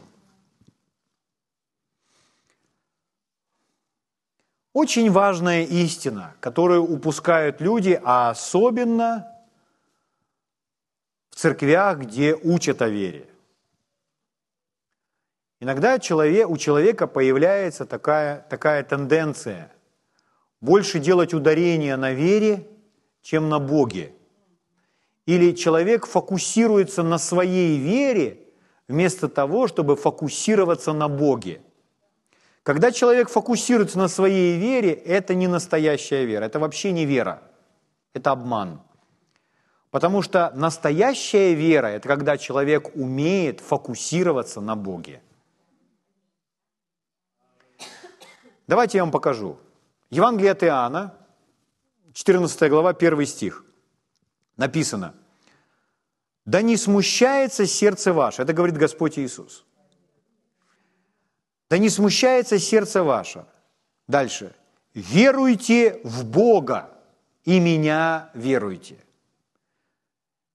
A: Очень важная истина, которую упускают люди, а особенно в церквях, где учат о вере. Иногда у человека появляется такая, такая тенденция больше делать ударение на вере, чем на Боге. Или человек фокусируется на своей вере вместо того, чтобы фокусироваться на Боге. Когда человек фокусируется на своей вере, это не настоящая вера, это вообще не вера, это обман. Потому что настоящая вера – это когда человек умеет фокусироваться на Боге. Давайте я вам покажу. Евангелие от Иоанна, 14 глава, 1 стих. Написано, «Да не смущается сердце ваше». Это говорит Господь Иисус. Да не смущается сердце ваше. Дальше. Веруйте в Бога и меня веруйте.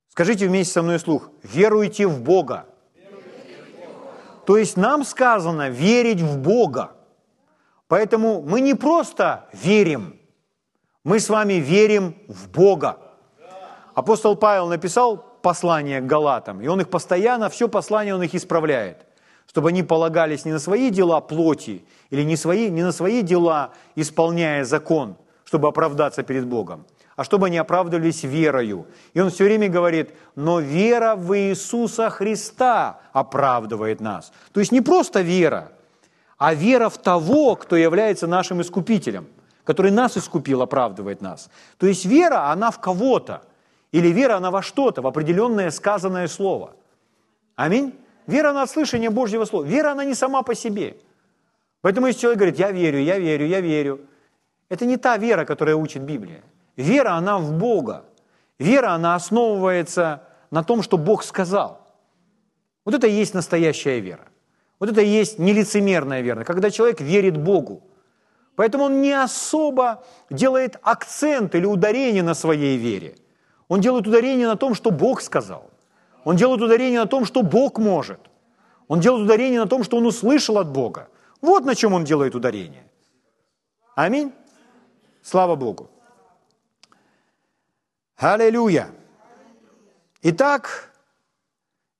A: Скажите вместе со мной слух. Веруйте в Бога. То есть нам сказано верить в Бога. Поэтому мы не просто верим, мы с вами верим в Бога. Апостол Павел написал послание к Галатам, и он их постоянно, все послание он их исправляет – чтобы они полагались не на свои дела плоти или не, свои, не на свои дела, исполняя закон, чтобы оправдаться перед Богом, а чтобы они оправдывались верою. И он все время говорит, но вера в Иисуса Христа оправдывает нас. То есть не просто вера, а вера в того, кто является нашим искупителем, который нас искупил, оправдывает нас. То есть вера, она в кого-то, или вера, она во что-то, в определенное сказанное слово. Аминь. Вера на слышание Божьего Слова. Вера, она не сама по себе. Поэтому если человек говорит, я верю, я верю, я верю, это не та вера, которая учит Библия. Вера, она в Бога. Вера, она основывается на том, что Бог сказал. Вот это и есть настоящая вера. Вот это и есть нелицемерная вера, когда человек верит Богу. Поэтому он не особо делает акцент или ударение на своей вере. Он делает ударение на том, что Бог сказал. Он делает ударение на том, что Бог может. Он делает ударение на том, что он услышал от Бога. Вот на чем он делает ударение. Аминь. Слава Богу. Аллилуйя. Итак,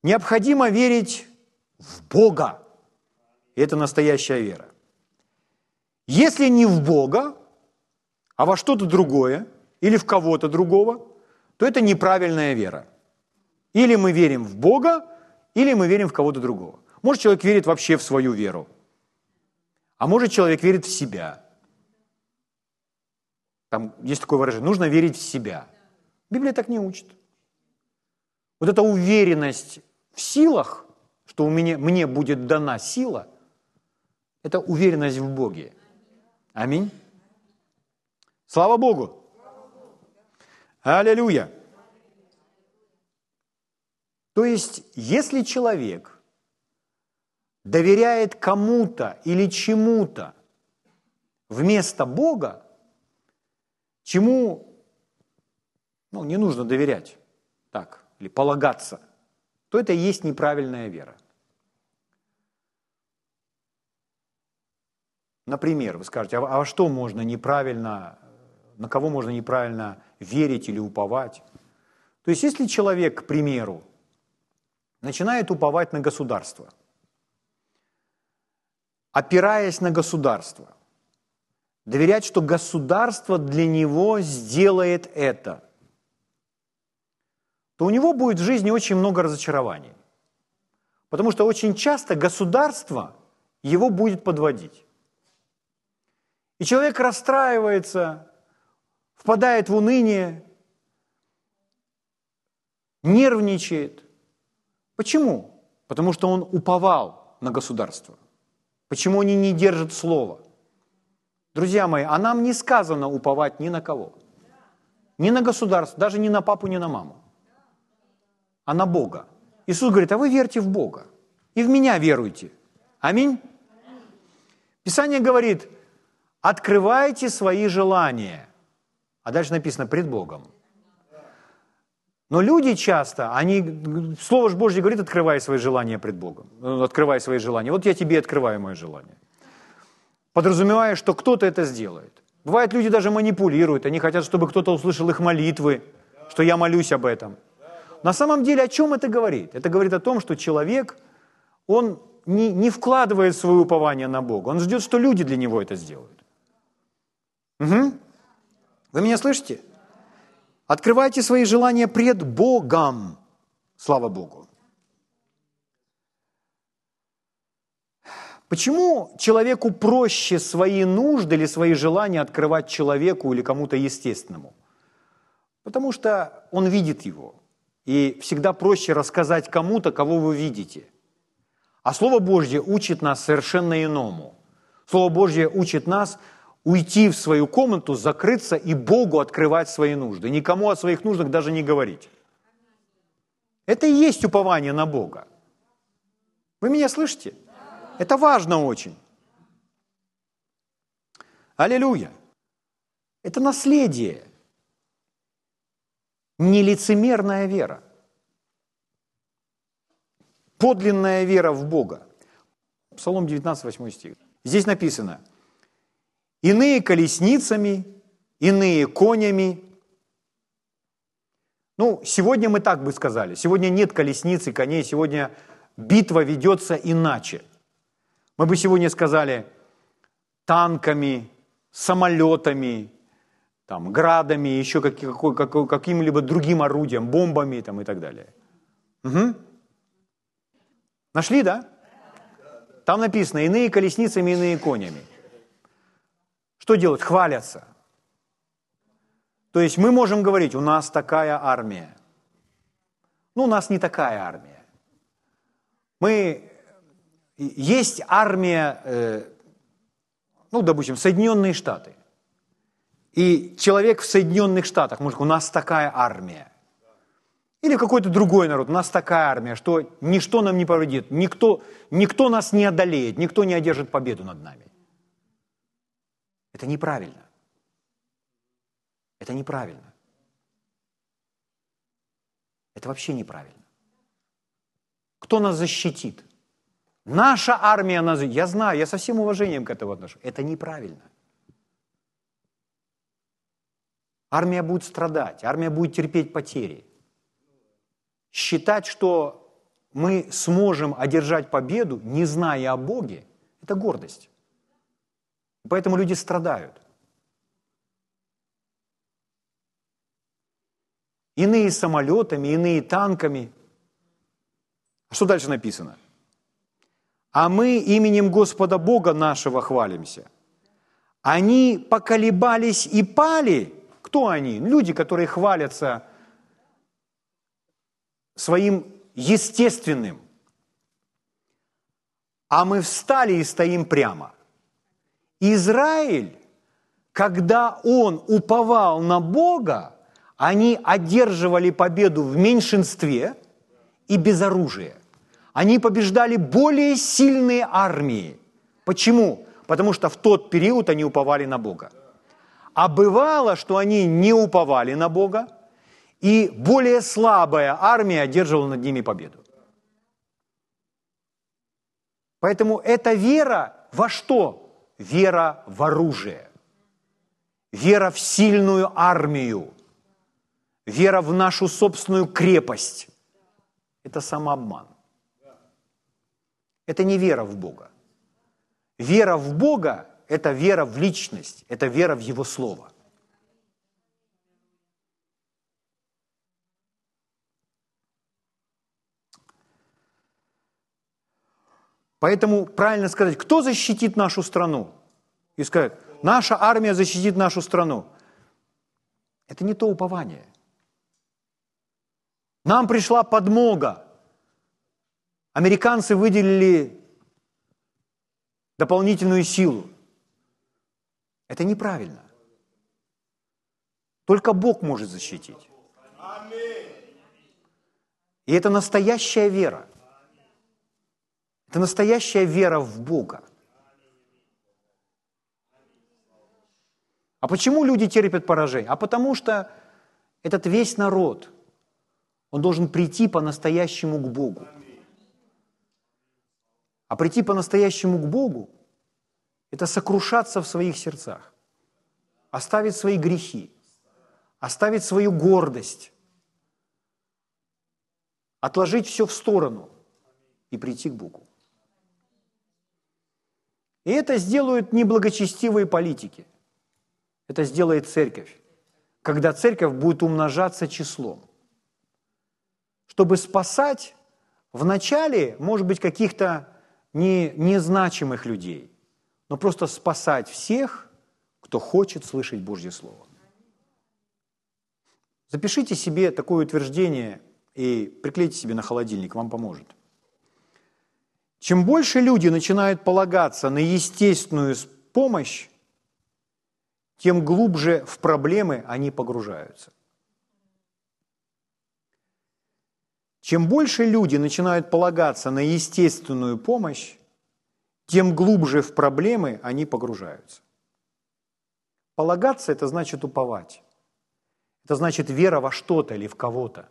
A: необходимо верить в Бога. Это настоящая вера. Если не в Бога, а во что-то другое или в кого-то другого, то это неправильная вера. Или мы верим в Бога, или мы верим в кого-то другого. Может, человек верит вообще в свою веру, а может, человек верит в себя. Там есть такое выражение, нужно верить в себя. Библия так не учит. Вот эта уверенность в силах, что у меня, мне будет дана сила, это уверенность в Боге. Аминь. Слава Богу. Аллилуйя. То есть, если человек доверяет кому-то или чему-то вместо Бога, чему ну, не нужно доверять так, или полагаться, то это и есть неправильная вера. Например, вы скажете, а, а что можно неправильно, на кого можно неправильно верить или уповать? То есть, если человек, к примеру, начинает уповать на государство, опираясь на государство, доверять, что государство для него сделает это, то у него будет в жизни очень много разочарований. Потому что очень часто государство его будет подводить. И человек расстраивается, впадает в уныние, нервничает. Почему? Потому что он уповал на государство. Почему они не держат слова? Друзья мои, а нам не сказано уповать ни на кого. Ни на государство, даже ни на папу, ни на маму. А на Бога. Иисус говорит, а вы верьте в Бога. И в меня веруйте. Аминь. Писание говорит, Открывайте свои желания. А дальше написано пред Богом. Но люди часто, они, Слово же Божье говорит, открывай свои желания пред Богом. Ну, открывай свои желания. Вот я тебе открываю мое желание. Подразумевая, что кто-то это сделает. Бывает, люди даже манипулируют, они хотят, чтобы кто-то услышал их молитвы, что я молюсь об этом. На самом деле о чем это говорит? Это говорит о том, что человек, он не, не вкладывает свое упование на Бога, он ждет, что люди для него это сделают. Угу. Вы меня слышите? Открывайте свои желания пред Богом. Слава Богу. Почему человеку проще свои нужды или свои желания открывать человеку или кому-то естественному? Потому что он видит его. И всегда проще рассказать кому-то, кого вы видите. А Слово Божье учит нас совершенно иному. Слово Божье учит нас уйти в свою комнату, закрыться и Богу открывать свои нужды. Никому о своих нуждах даже не говорить. Это и есть упование на Бога. Вы меня слышите? Это важно очень. Аллилуйя. Это наследие. Нелицемерная вера. Подлинная вера в Бога. Псалом 19, 8 стих. Здесь написано – иные колесницами, иные конями. Ну, сегодня мы так бы сказали. Сегодня нет колесниц и коней, сегодня битва ведется иначе. Мы бы сегодня сказали танками, самолетами, там, градами, еще каким-либо другим орудием, бомбами там, и так далее. Угу. Нашли, да? Там написано, иные колесницами, иные конями. Что делать? Хвалятся. То есть мы можем говорить, у нас такая армия. Ну, у нас не такая армия. Мы... Есть армия, э, ну, допустим, Соединенные Штаты. И человек в Соединенных Штатах может у нас такая армия. Или какой-то другой народ, у нас такая армия, что ничто нам не повредит, никто, никто нас не одолеет, никто не одержит победу над нами. Это неправильно. Это неправильно. Это вообще неправильно. Кто нас защитит? Наша армия нас... Я знаю, я со всем уважением к этому отношусь. Это неправильно. Армия будет страдать, армия будет терпеть потери. Считать, что мы сможем одержать победу, не зная о Боге, это гордость. Поэтому люди страдают. Иные самолетами, иные танками. А что дальше написано? А мы именем Господа Бога нашего хвалимся. Они поколебались и пали. Кто они? Люди, которые хвалятся своим естественным. А мы встали и стоим прямо. Израиль, когда он уповал на Бога, они одерживали победу в меньшинстве и без оружия. Они побеждали более сильные армии. Почему? Потому что в тот период они уповали на Бога. А бывало, что они не уповали на Бога, и более слабая армия одерживала над ними победу. Поэтому эта вера во что? Вера в оружие. Вера в сильную армию. Вера в нашу собственную крепость. Это самообман. Это не вера в Бога. Вера в Бога – это вера в личность, это вера в Его Слово. Поэтому правильно сказать, кто защитит нашу страну? И сказать, наша армия защитит нашу страну. Это не то упование. Нам пришла подмога. Американцы выделили дополнительную силу. Это неправильно. Только Бог может защитить. И это настоящая вера. Это настоящая вера в Бога. А почему люди терпят поражение? А потому что этот весь народ, он должен прийти по-настоящему к Богу. А прийти по-настоящему к Богу – это сокрушаться в своих сердцах, оставить свои грехи, оставить свою гордость, отложить все в сторону и прийти к Богу. И это сделают неблагочестивые политики. Это сделает церковь, когда церковь будет умножаться числом. Чтобы спасать вначале, может быть, каких-то не, незначимых людей, но просто спасать всех, кто хочет слышать Божье Слово. Запишите себе такое утверждение и приклейте себе на холодильник, вам поможет – чем больше люди начинают полагаться на естественную помощь, тем глубже в проблемы они погружаются. Чем больше люди начинают полагаться на естественную помощь, тем глубже в проблемы они погружаются. Полагаться – это значит уповать. Это значит вера во что-то или в кого-то.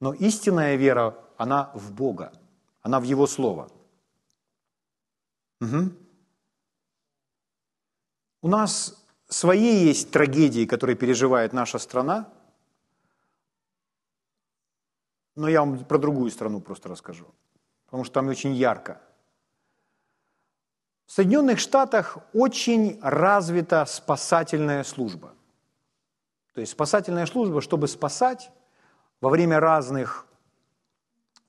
A: Но истинная вера, она в Бога – она в Его Слово. Угу. У нас свои есть трагедии, которые переживает наша страна, но я вам про другую страну просто расскажу. потому что там очень ярко. В Соединенных Штатах очень развита спасательная служба. То есть спасательная служба, чтобы спасать во время разных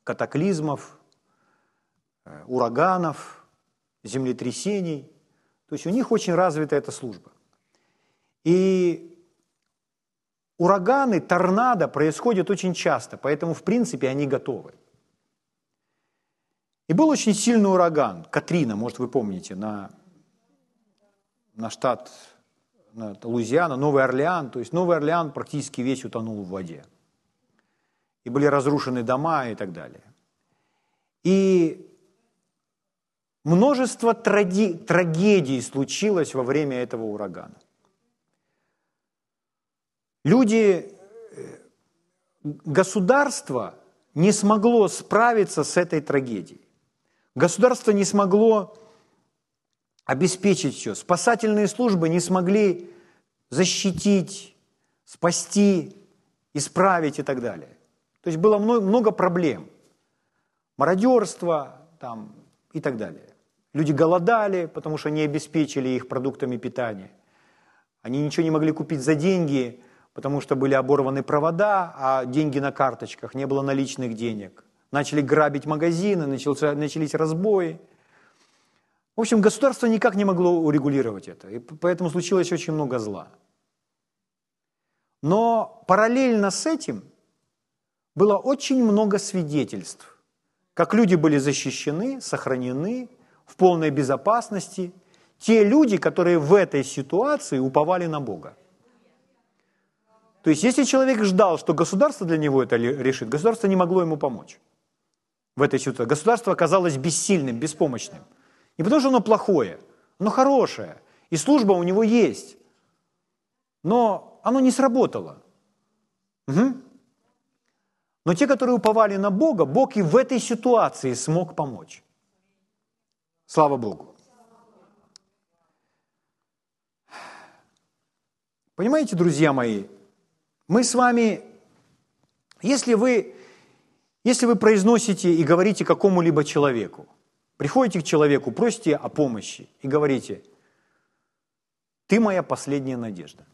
A: катаклизмов, ураганов, землетрясений. То есть у них очень развита эта служба. И ураганы, торнадо происходят очень часто, поэтому, в принципе, они готовы. И был очень сильный ураган, Катрина, может, вы помните, на, на штат на Луизиана, Новый Орлеан. То есть Новый Орлеан практически весь утонул в воде. И были разрушены дома и так далее. И множество тради- трагедий случилось во время этого урагана. Люди, э, государство не смогло справиться с этой трагедией. Государство не смогло обеспечить все. Спасательные службы не смогли защитить, спасти, исправить и так далее. То есть было много, проблем. Мародерство там, и так далее. Люди голодали, потому что не обеспечили их продуктами питания. Они ничего не могли купить за деньги, потому что были оборваны провода, а деньги на карточках, не было наличных денег. Начали грабить магазины, начался, начались разбои. В общем, государство никак не могло урегулировать это, и поэтому случилось очень много зла. Но параллельно с этим было очень много свидетельств, как люди были защищены, сохранены в полной безопасности, те люди, которые в этой ситуации уповали на Бога. То есть, если человек ждал, что государство для него это решит, государство не могло ему помочь в этой ситуации. Государство оказалось бессильным, беспомощным. Не потому, что оно плохое, оно хорошее, и служба у него есть. Но оно не сработало. Угу. Но те, которые уповали на Бога, Бог и в этой ситуации смог помочь. Слава Богу. Понимаете, друзья мои, мы с вами, если вы, если вы произносите и говорите какому-либо человеку, приходите к человеку, просите о помощи и говорите, ты моя последняя надежда.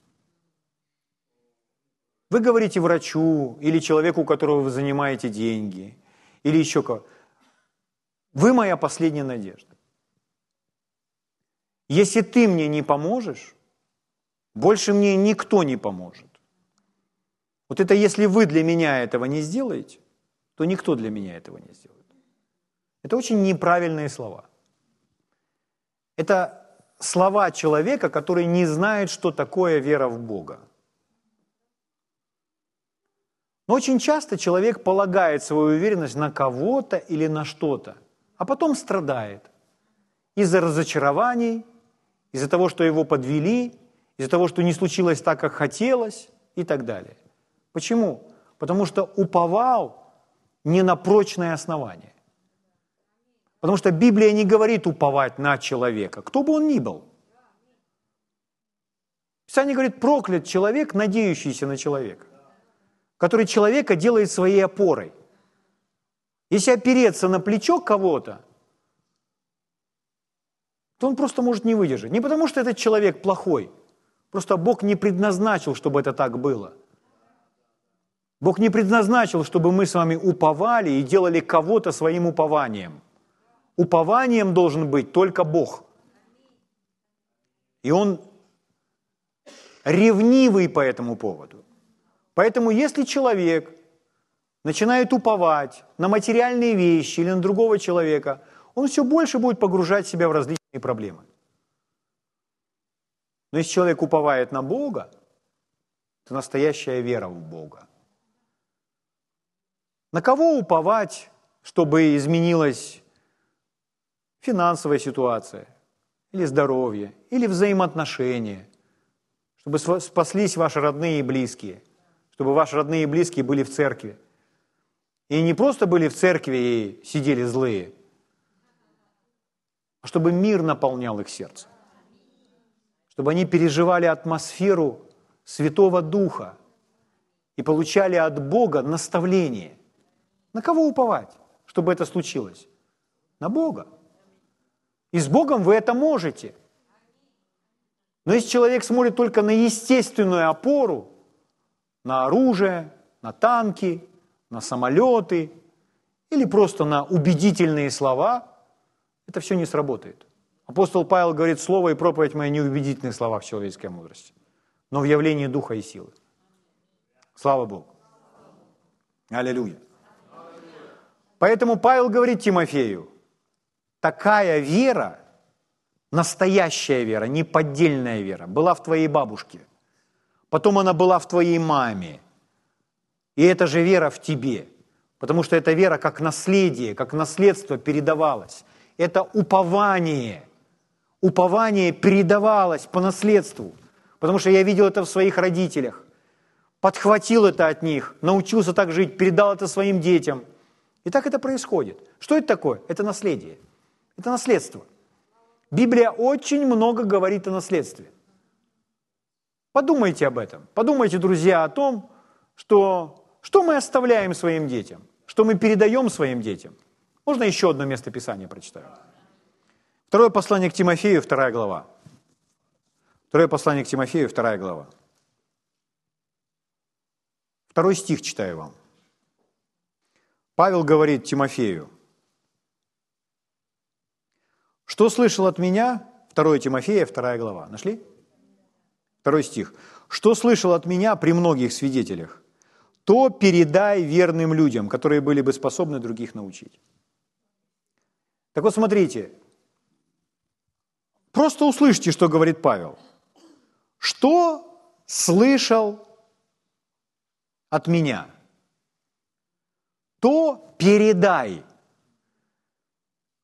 A: Вы говорите врачу или человеку, у которого вы занимаете деньги, или еще кого. Вы моя последняя надежда. Если ты мне не поможешь, больше мне никто не поможет. Вот это если вы для меня этого не сделаете, то никто для меня этого не сделает. Это очень неправильные слова. Это слова человека, который не знает, что такое вера в Бога. Но очень часто человек полагает свою уверенность на кого-то или на что-то, а потом страдает из-за разочарований, из-за того, что его подвели, из-за того, что не случилось так, как хотелось и так далее. Почему? Потому что уповал не на прочное основание. Потому что Библия не говорит уповать на человека, кто бы он ни был. Писание говорит, проклят человек, надеющийся на человека который человека делает своей опорой. Если опереться на плечо кого-то, то он просто может не выдержать. Не потому, что этот человек плохой, просто Бог не предназначил, чтобы это так было. Бог не предназначил, чтобы мы с вами уповали и делали кого-то своим упованием. Упованием должен быть только Бог. И Он ревнивый по этому поводу. Поэтому если человек начинает уповать на материальные вещи или на другого человека, он все больше будет погружать себя в различные проблемы. Но если человек уповает на Бога, то настоящая вера в Бога. На кого уповать, чтобы изменилась финансовая ситуация, или здоровье, или взаимоотношения, чтобы спаслись ваши родные и близкие – чтобы ваши родные и близкие были в церкви. И не просто были в церкви и сидели злые, чтобы мир наполнял их сердце. Чтобы они переживали атмосферу Святого Духа и получали от Бога наставление. На кого уповать, чтобы это случилось? На Бога. И с Богом вы это можете. Но если человек смотрит только на естественную опору, на оружие, на танки, на самолеты или просто на убедительные слова, это все не сработает. Апостол Павел говорит, слово и проповедь мои не в словах человеческой мудрости, но в явлении духа и силы. Слава Богу. Аллилуйя. Поэтому Павел говорит Тимофею, такая вера, настоящая вера, не поддельная вера, была в твоей бабушке. Потом она была в твоей маме. И эта же вера в тебе. Потому что эта вера как наследие, как наследство передавалась. Это упование. Упование передавалось по наследству. Потому что я видел это в своих родителях. Подхватил это от них, научился так жить, передал это своим детям. И так это происходит. Что это такое? Это наследие. Это наследство. Библия очень много говорит о наследстве. Подумайте об этом. Подумайте, друзья, о том, что, что мы оставляем своим детям, что мы передаем своим детям. Можно еще одно место Писания прочитаю? Второе послание к Тимофею, вторая глава. Второе послание к Тимофею, вторая глава. Второй стих читаю вам. Павел говорит Тимофею, что слышал от меня, 2 Тимофея, 2 глава, нашли? Второй стих. Что слышал от меня при многих свидетелях, то передай верным людям, которые были бы способны других научить. Так вот, смотрите, просто услышьте, что говорит Павел. Что слышал от меня, то передай.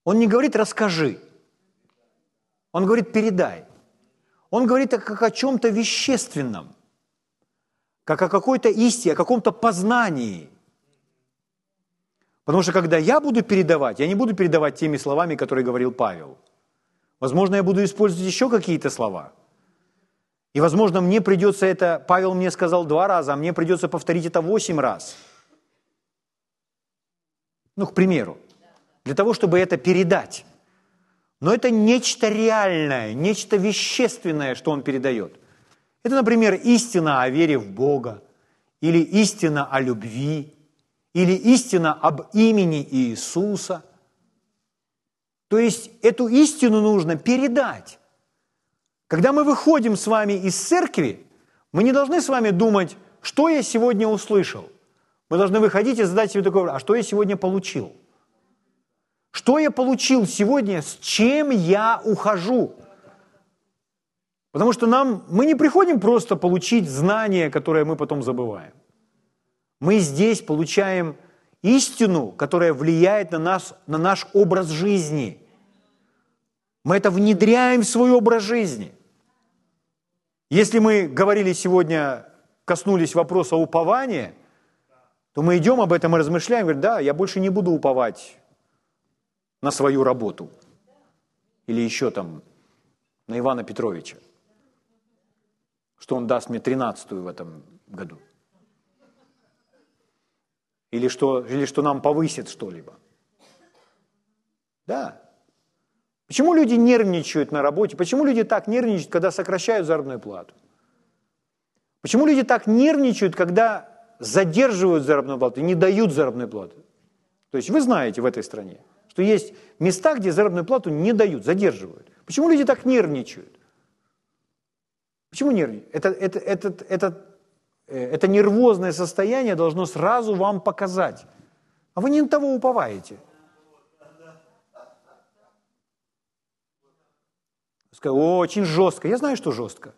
A: Он не говорит «расскажи», он говорит «передай». Он говорит как о чем-то вещественном, как о какой-то истине, о каком-то познании. Потому что когда я буду передавать, я не буду передавать теми словами, которые говорил Павел. Возможно, я буду использовать еще какие-то слова. И, возможно, мне придется это, Павел мне сказал два раза, а мне придется повторить это восемь раз. Ну, к примеру, для того, чтобы это передать. Но это нечто реальное, нечто вещественное, что он передает. Это, например, истина о вере в Бога, или истина о любви, или истина об имени Иисуса. То есть эту истину нужно передать. Когда мы выходим с вами из церкви, мы не должны с вами думать, что я сегодня услышал. Мы должны выходить и задать себе такой вопрос, а что я сегодня получил? Что я получил сегодня, с чем я ухожу? Потому что нам, мы не приходим просто получить знания, которые мы потом забываем. Мы здесь получаем истину, которая влияет на нас, на наш образ жизни. Мы это внедряем в свой образ жизни. Если мы говорили сегодня, коснулись вопроса упования, то мы идем об этом и размышляем, говорим, да, я больше не буду уповать на свою работу. Или еще там на Ивана Петровича что он даст мне тринадцатую в этом году. Или что, или что нам повысит что-либо. Да. Почему люди нервничают на работе? Почему люди так нервничают, когда сокращают заработную плату? Почему люди так нервничают, когда задерживают заработную плату и не дают заработную плату? То есть вы знаете в этой стране, что есть места, где заработную плату не дают, задерживают. Почему люди так нервничают? Почему нервничать? Это, это, это, это, это нервозное состояние должно сразу вам показать. А вы не на того уповаете. Скажу, очень жестко. Я знаю, что жестко.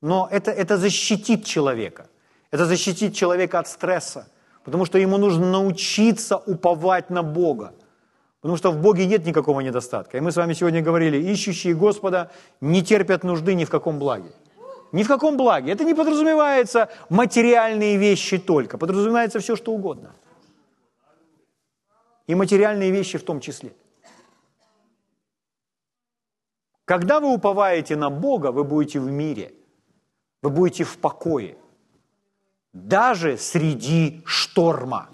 A: Но это, это защитит человека. Это защитит человека от стресса. Потому что ему нужно научиться уповать на Бога. Потому что в Боге нет никакого недостатка. И мы с вами сегодня говорили, ищущие Господа не терпят нужды ни в каком благе. Ни в каком благе. Это не подразумевается материальные вещи только. Подразумевается все, что угодно. И материальные вещи в том числе. Когда вы уповаете на Бога, вы будете в мире. Вы будете в покое. Даже среди шторма.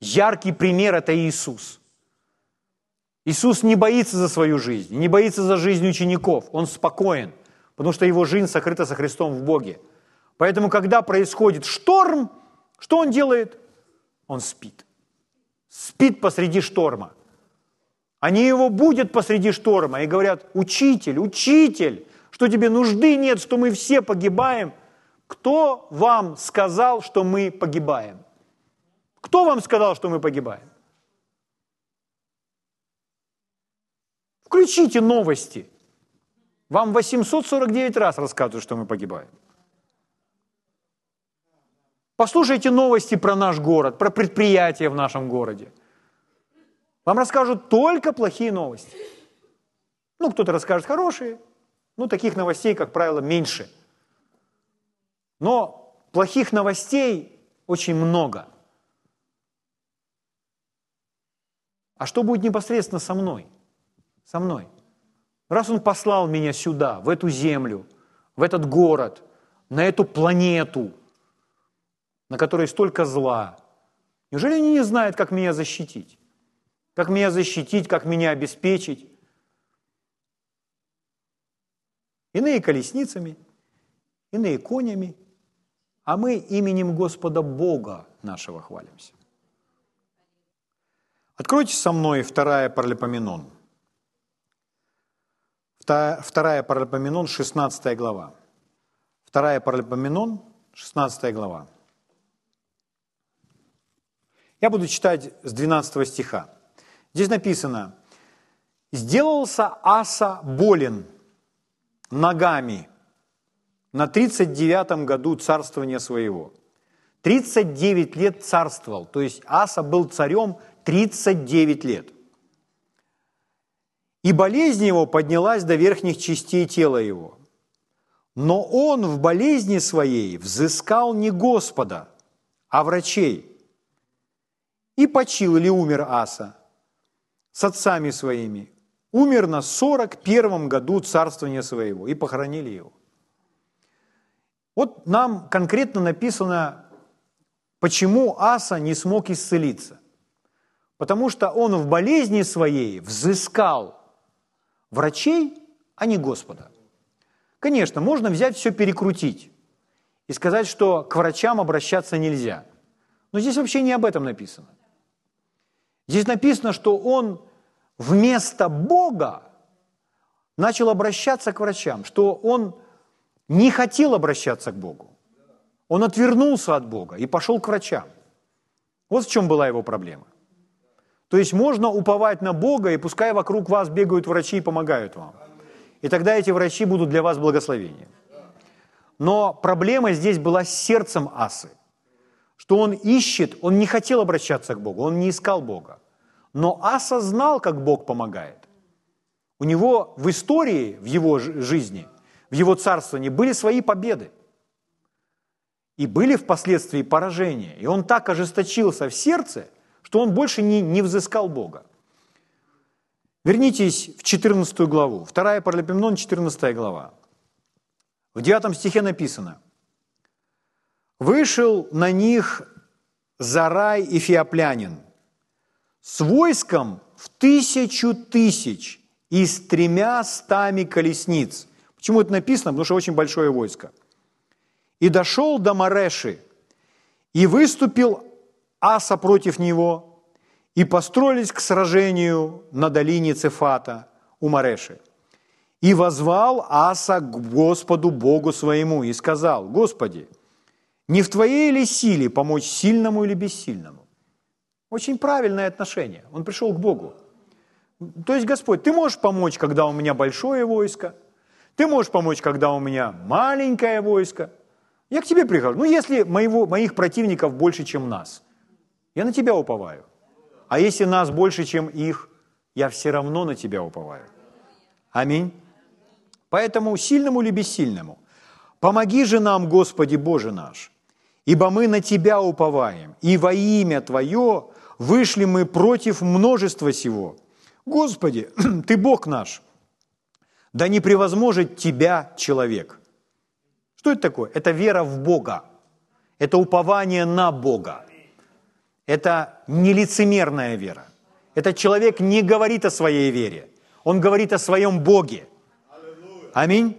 A: Яркий пример – это Иисус. Иисус не боится за свою жизнь, не боится за жизнь учеников. Он спокоен, потому что его жизнь сокрыта со Христом в Боге. Поэтому, когда происходит шторм, что он делает? Он спит. Спит посреди шторма. Они его будут посреди шторма и говорят, учитель, учитель, что тебе нужды нет, что мы все погибаем. Кто вам сказал, что мы погибаем? Кто вам сказал, что мы погибаем? Включите новости. Вам 849 раз рассказывают, что мы погибаем. Послушайте новости про наш город, про предприятия в нашем городе. Вам расскажут только плохие новости. Ну, кто-то расскажет хорошие, ну, таких новостей, как правило, меньше. Но плохих новостей очень много. А что будет непосредственно со мной? Со мной. Раз Он послал меня сюда, в эту землю, в этот город, на эту планету, на которой столько зла, неужели они не знают, как меня защитить? Как меня защитить, как меня обеспечить? Иные колесницами, иные конями, а мы именем Господа Бога нашего хвалимся. Откройте со мной вторая Паралипоменон. Вторая Паралипоменон, 16 глава. Вторая Паралипоменон, 16 глава. Я буду читать с 12 стиха. Здесь написано, «Сделался Аса болен ногами на 39 году царствования своего». 39 лет царствовал, то есть Аса был царем 39 лет. И болезнь его поднялась до верхних частей тела его. Но он в болезни своей взыскал не Господа, а врачей. И почил или умер Аса с отцами своими. Умер на 41 году царствования своего и похоронили его. Вот нам конкретно написано, почему Аса не смог исцелиться. Потому что он в болезни своей взыскал врачей, а не Господа. Конечно, можно взять все перекрутить и сказать, что к врачам обращаться нельзя. Но здесь вообще не об этом написано. Здесь написано, что он вместо Бога начал обращаться к врачам, что он не хотел обращаться к Богу. Он отвернулся от Бога и пошел к врачам. Вот в чем была его проблема. То есть можно уповать на Бога, и пускай вокруг вас бегают врачи и помогают вам. И тогда эти врачи будут для вас благословением. Но проблема здесь была с сердцем Асы что он ищет, он не хотел обращаться к Богу, он не искал Бога. Но Аса знал, как Бог помогает. У него в истории, в его жизни, в его царствовании были свои победы. И были впоследствии поражения. И он так ожесточился в сердце, что он больше не, не взыскал Бога. Вернитесь в 14 главу, 2 Паралипоменон, 14 глава. В 9 стихе написано – Вышел на них Зарай и Феоплянин с войском в тысячу тысяч и с тремя стами колесниц. Почему это написано? Потому что очень большое войско. И дошел до Мареши, и выступил Аса против него, и построились к сражению на долине Цефата у Мареши. И возвал Аса к Господу Богу своему и сказал, «Господи, не в твоей ли силе помочь сильному или бессильному? Очень правильное отношение. Он пришел к Богу. То есть, Господь, ты можешь помочь, когда у меня большое войско, ты можешь помочь, когда у меня маленькое войско. Я к тебе прихожу. Ну, если моего, моих противников больше, чем нас, я на тебя уповаю. А если нас больше, чем их, я все равно на тебя уповаю. Аминь. Поэтому сильному или бессильному, помоги же нам, Господи Боже наш, ибо мы на Тебя уповаем, и во имя Твое вышли мы против множества сего. Господи, Ты Бог наш, да не превозможет Тебя человек. Что это такое? Это вера в Бога, это упование на Бога, это нелицемерная вера, Этот человек не говорит о своей вере. Он говорит о своем Боге. Аминь.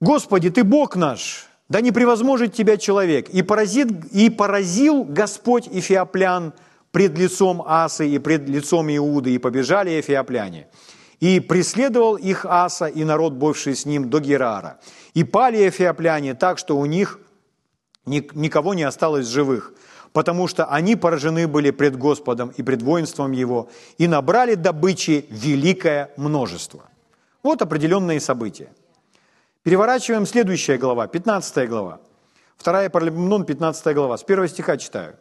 A: Господи, Ты Бог наш, да не превозможет Тебя человек. И, поразит, и поразил Господь Эфиоплян пред лицом Асы и пред лицом Иуды, и побежали эфиопляне. И преследовал их Аса и народ, бывший с ним, до Герара. И пали эфиопляне так, что у них никого не осталось живых, потому что они поражены были пред Господом и пред воинством Его, и набрали добычи великое множество. Вот определенные события. Переворачиваем следующая глава, 15 глава. Вторая Паралипоменон, 15 глава. С первого стиха читаю.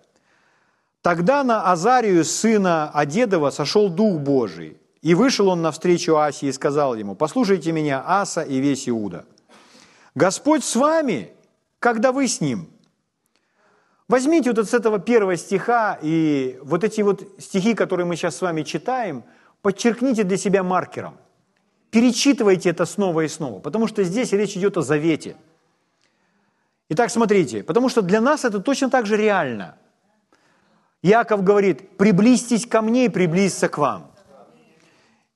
A: «Тогда на Азарию, сына Одедова, сошел Дух Божий, и вышел он навстречу Асе и сказал ему, «Послушайте меня, Аса и весь Иуда. Господь с вами, когда вы с ним». Возьмите вот с этого первого стиха и вот эти вот стихи, которые мы сейчас с вами читаем, подчеркните для себя маркером – перечитывайте это снова и снова, потому что здесь речь идет о завете. Итак, смотрите, потому что для нас это точно так же реально. Яков говорит, приблизьтесь ко мне и приблизиться к вам.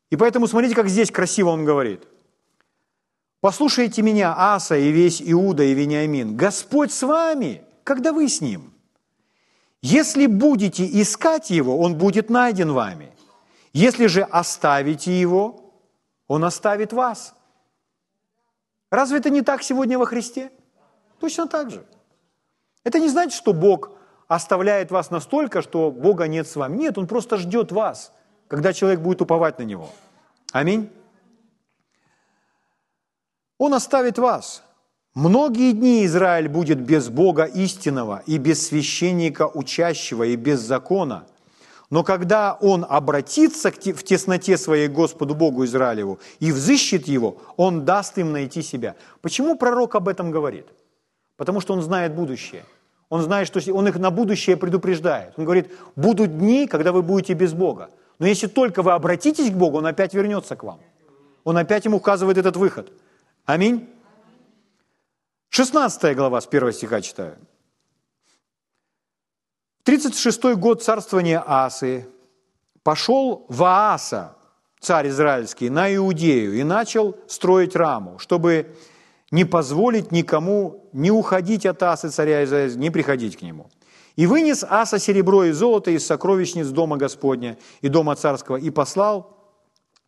A: И поэтому смотрите, как здесь красиво он говорит. Послушайте меня, Аса и весь Иуда и Вениамин. Господь с вами, когда вы с ним. Если будете искать его, он будет найден вами. Если же оставите его, он оставит вас. Разве это не так сегодня во Христе? Точно так же. Это не значит, что Бог оставляет вас настолько, что Бога нет с вами. Нет, Он просто ждет вас, когда человек будет уповать на Него. Аминь. Он оставит вас. Многие дни Израиль будет без Бога истинного и без священника учащего и без закона – но когда он обратится в тесноте своей Господу Богу Израилеву и взыщет его, он даст им найти себя. Почему пророк об этом говорит? Потому что он знает будущее. Он знает, что он их на будущее предупреждает. Он говорит, будут дни, когда вы будете без Бога. Но если только вы обратитесь к Богу, Он опять вернется к вам. Он опять им указывает этот выход. Аминь. 16 глава с 1 стиха читаю. 36-й год царствования Асы пошел Вааса, царь израильский, на Иудею и начал строить раму, чтобы не позволить никому не уходить от Асы, царя Израиля, не приходить к нему. И вынес Аса серебро и золото из сокровищниц дома Господня и дома царского и послал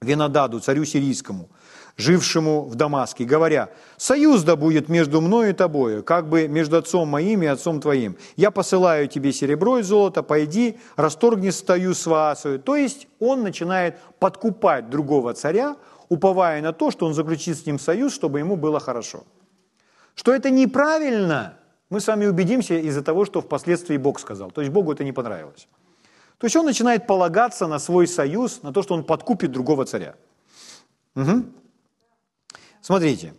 A: Винодаду, царю сирийскому – жившему в Дамаске, говоря, «Союз да будет между мною и тобою, как бы между отцом моим и отцом твоим. Я посылаю тебе серебро и золото, пойди, расторгни стою с Ваасою». То есть он начинает подкупать другого царя, уповая на то, что он заключит с ним союз, чтобы ему было хорошо. Что это неправильно, мы с вами убедимся из-за того, что впоследствии Бог сказал. То есть Богу это не понравилось. То есть он начинает полагаться на свой союз, на то, что он подкупит другого царя. Угу. Смотрите.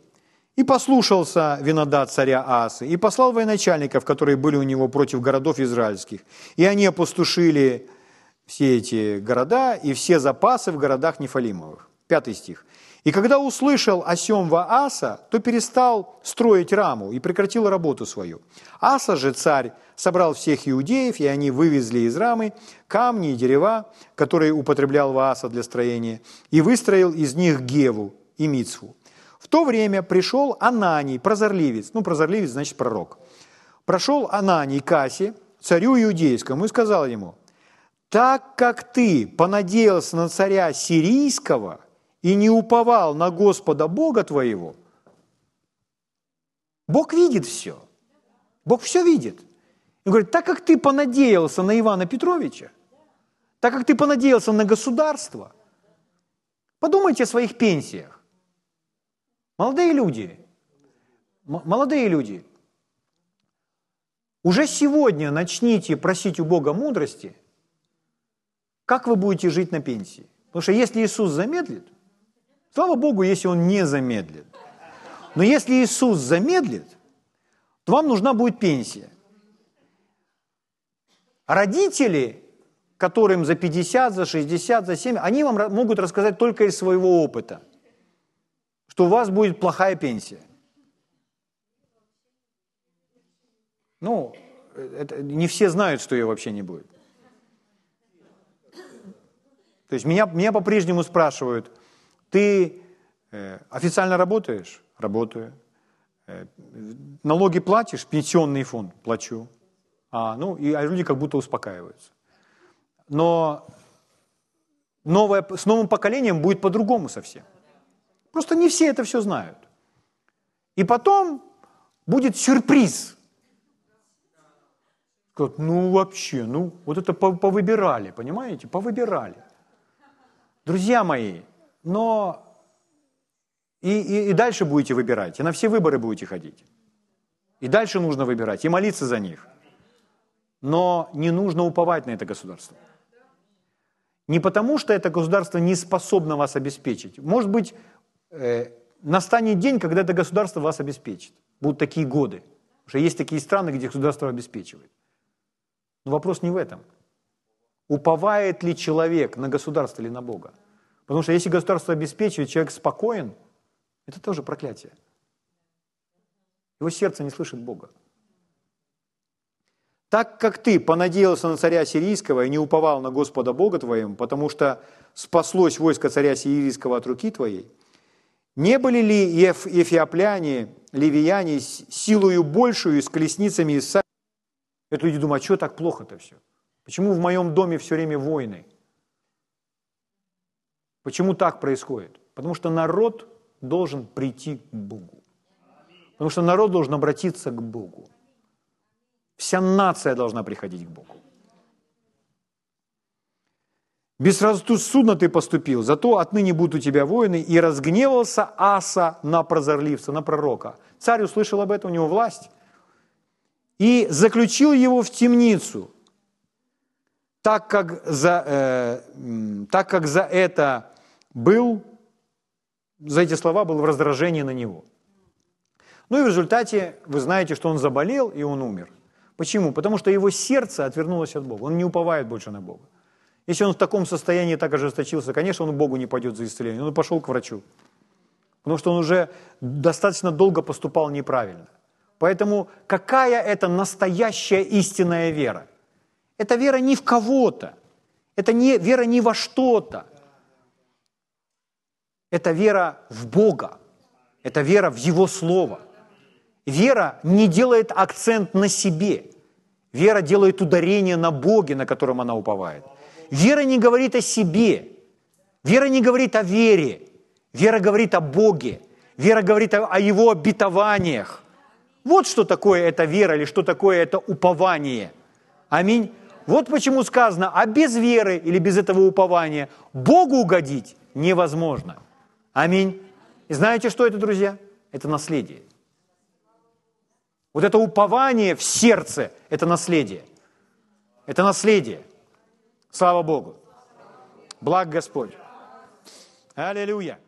A: «И послушался винодат царя Асы, и послал военачальников, которые были у него против городов израильских. И они опустошили все эти города и все запасы в городах Нефалимовых». Пятый стих. «И когда услышал о сем Вааса, то перестал строить раму и прекратил работу свою. Аса же, царь, собрал всех иудеев, и они вывезли из рамы камни и дерева, которые употреблял Вааса для строения, и выстроил из них Геву и Мицву. В то время пришел Ананий, прозорливец, ну, прозорливец значит пророк. Прошел Ананий к царю иудейскому, и сказал ему, так как ты понадеялся на царя сирийского и не уповал на Господа Бога твоего, Бог видит все. Бог все видит. И говорит, так как ты понадеялся на Ивана Петровича, так как ты понадеялся на государство, подумайте о своих пенсиях. Молодые люди, молодые люди, уже сегодня начните просить у Бога мудрости, как вы будете жить на пенсии. Потому что если Иисус замедлит, слава Богу, если Он не замедлит. Но если Иисус замедлит, то вам нужна будет пенсия. Родители, которым за 50, за 60, за 70, они вам могут рассказать только из своего опыта – что у вас будет плохая пенсия. Ну, это, не все знают, что ее вообще не будет. То есть меня, меня по-прежнему спрашивают, ты э, официально работаешь? Работаю. Э, налоги платишь? Пенсионный фонд плачу. А, ну, и а люди как будто успокаиваются. Но новое, с новым поколением будет по-другому совсем. Просто не все это все знают. И потом будет сюрприз. Скажут, ну вообще, ну вот это повыбирали, понимаете, повыбирали. Друзья мои, но и, и, и дальше будете выбирать, и на все выборы будете ходить. И дальше нужно выбирать, и молиться за них. Но не нужно уповать на это государство. Не потому, что это государство не способно вас обеспечить. Может быть, настанет день, когда это государство вас обеспечит. Будут такие годы. Что есть такие страны, где государство обеспечивает. Но вопрос не в этом. Уповает ли человек на государство или на Бога? Потому что если государство обеспечивает, человек спокоен, это тоже проклятие. Его сердце не слышит Бога. Так как ты понадеялся на царя сирийского и не уповал на Господа Бога твоего, потому что спаслось войско царя сирийского от руки твоей, не были ли еф, ефиопляне, ливияне силою большую, с колесницами и с Это люди думают, а что так плохо-то все? Почему в моем доме все время войны? Почему так происходит? Потому что народ должен прийти к Богу. Потому что народ должен обратиться к Богу. Вся нация должна приходить к Богу. Безрассудно ты поступил, зато отныне будут у тебя воины, и разгневался Аса на прозорливца, на пророка. Царь услышал об этом, у него власть, и заключил его в темницу, так как за, э, так как за это был, за эти слова был в раздражении на него. Ну и в результате вы знаете, что он заболел и он умер. Почему? Потому что его сердце отвернулось от Бога. Он не уповает больше на Бога. Если он в таком состоянии так ожесточился, конечно, он к Богу не пойдет за исцелением. Он пошел к врачу. Потому что он уже достаточно долго поступал неправильно. Поэтому какая это настоящая истинная вера? Это вера не в кого-то. Это не, вера не во что-то. Это вера в Бога. Это вера в Его Слово. Вера не делает акцент на себе. Вера делает ударение на Боге, на котором она уповает. Вера не говорит о себе. Вера не говорит о вере. Вера говорит о Боге. Вера говорит о, Его обетованиях. Вот что такое эта вера или что такое это упование. Аминь. Вот почему сказано, а без веры или без этого упования Богу угодить невозможно. Аминь. И знаете, что это, друзья? Это наследие. Вот это упование в сердце – это наследие. Это наследие. Слава Богу. Благ Господь. Аллилуйя.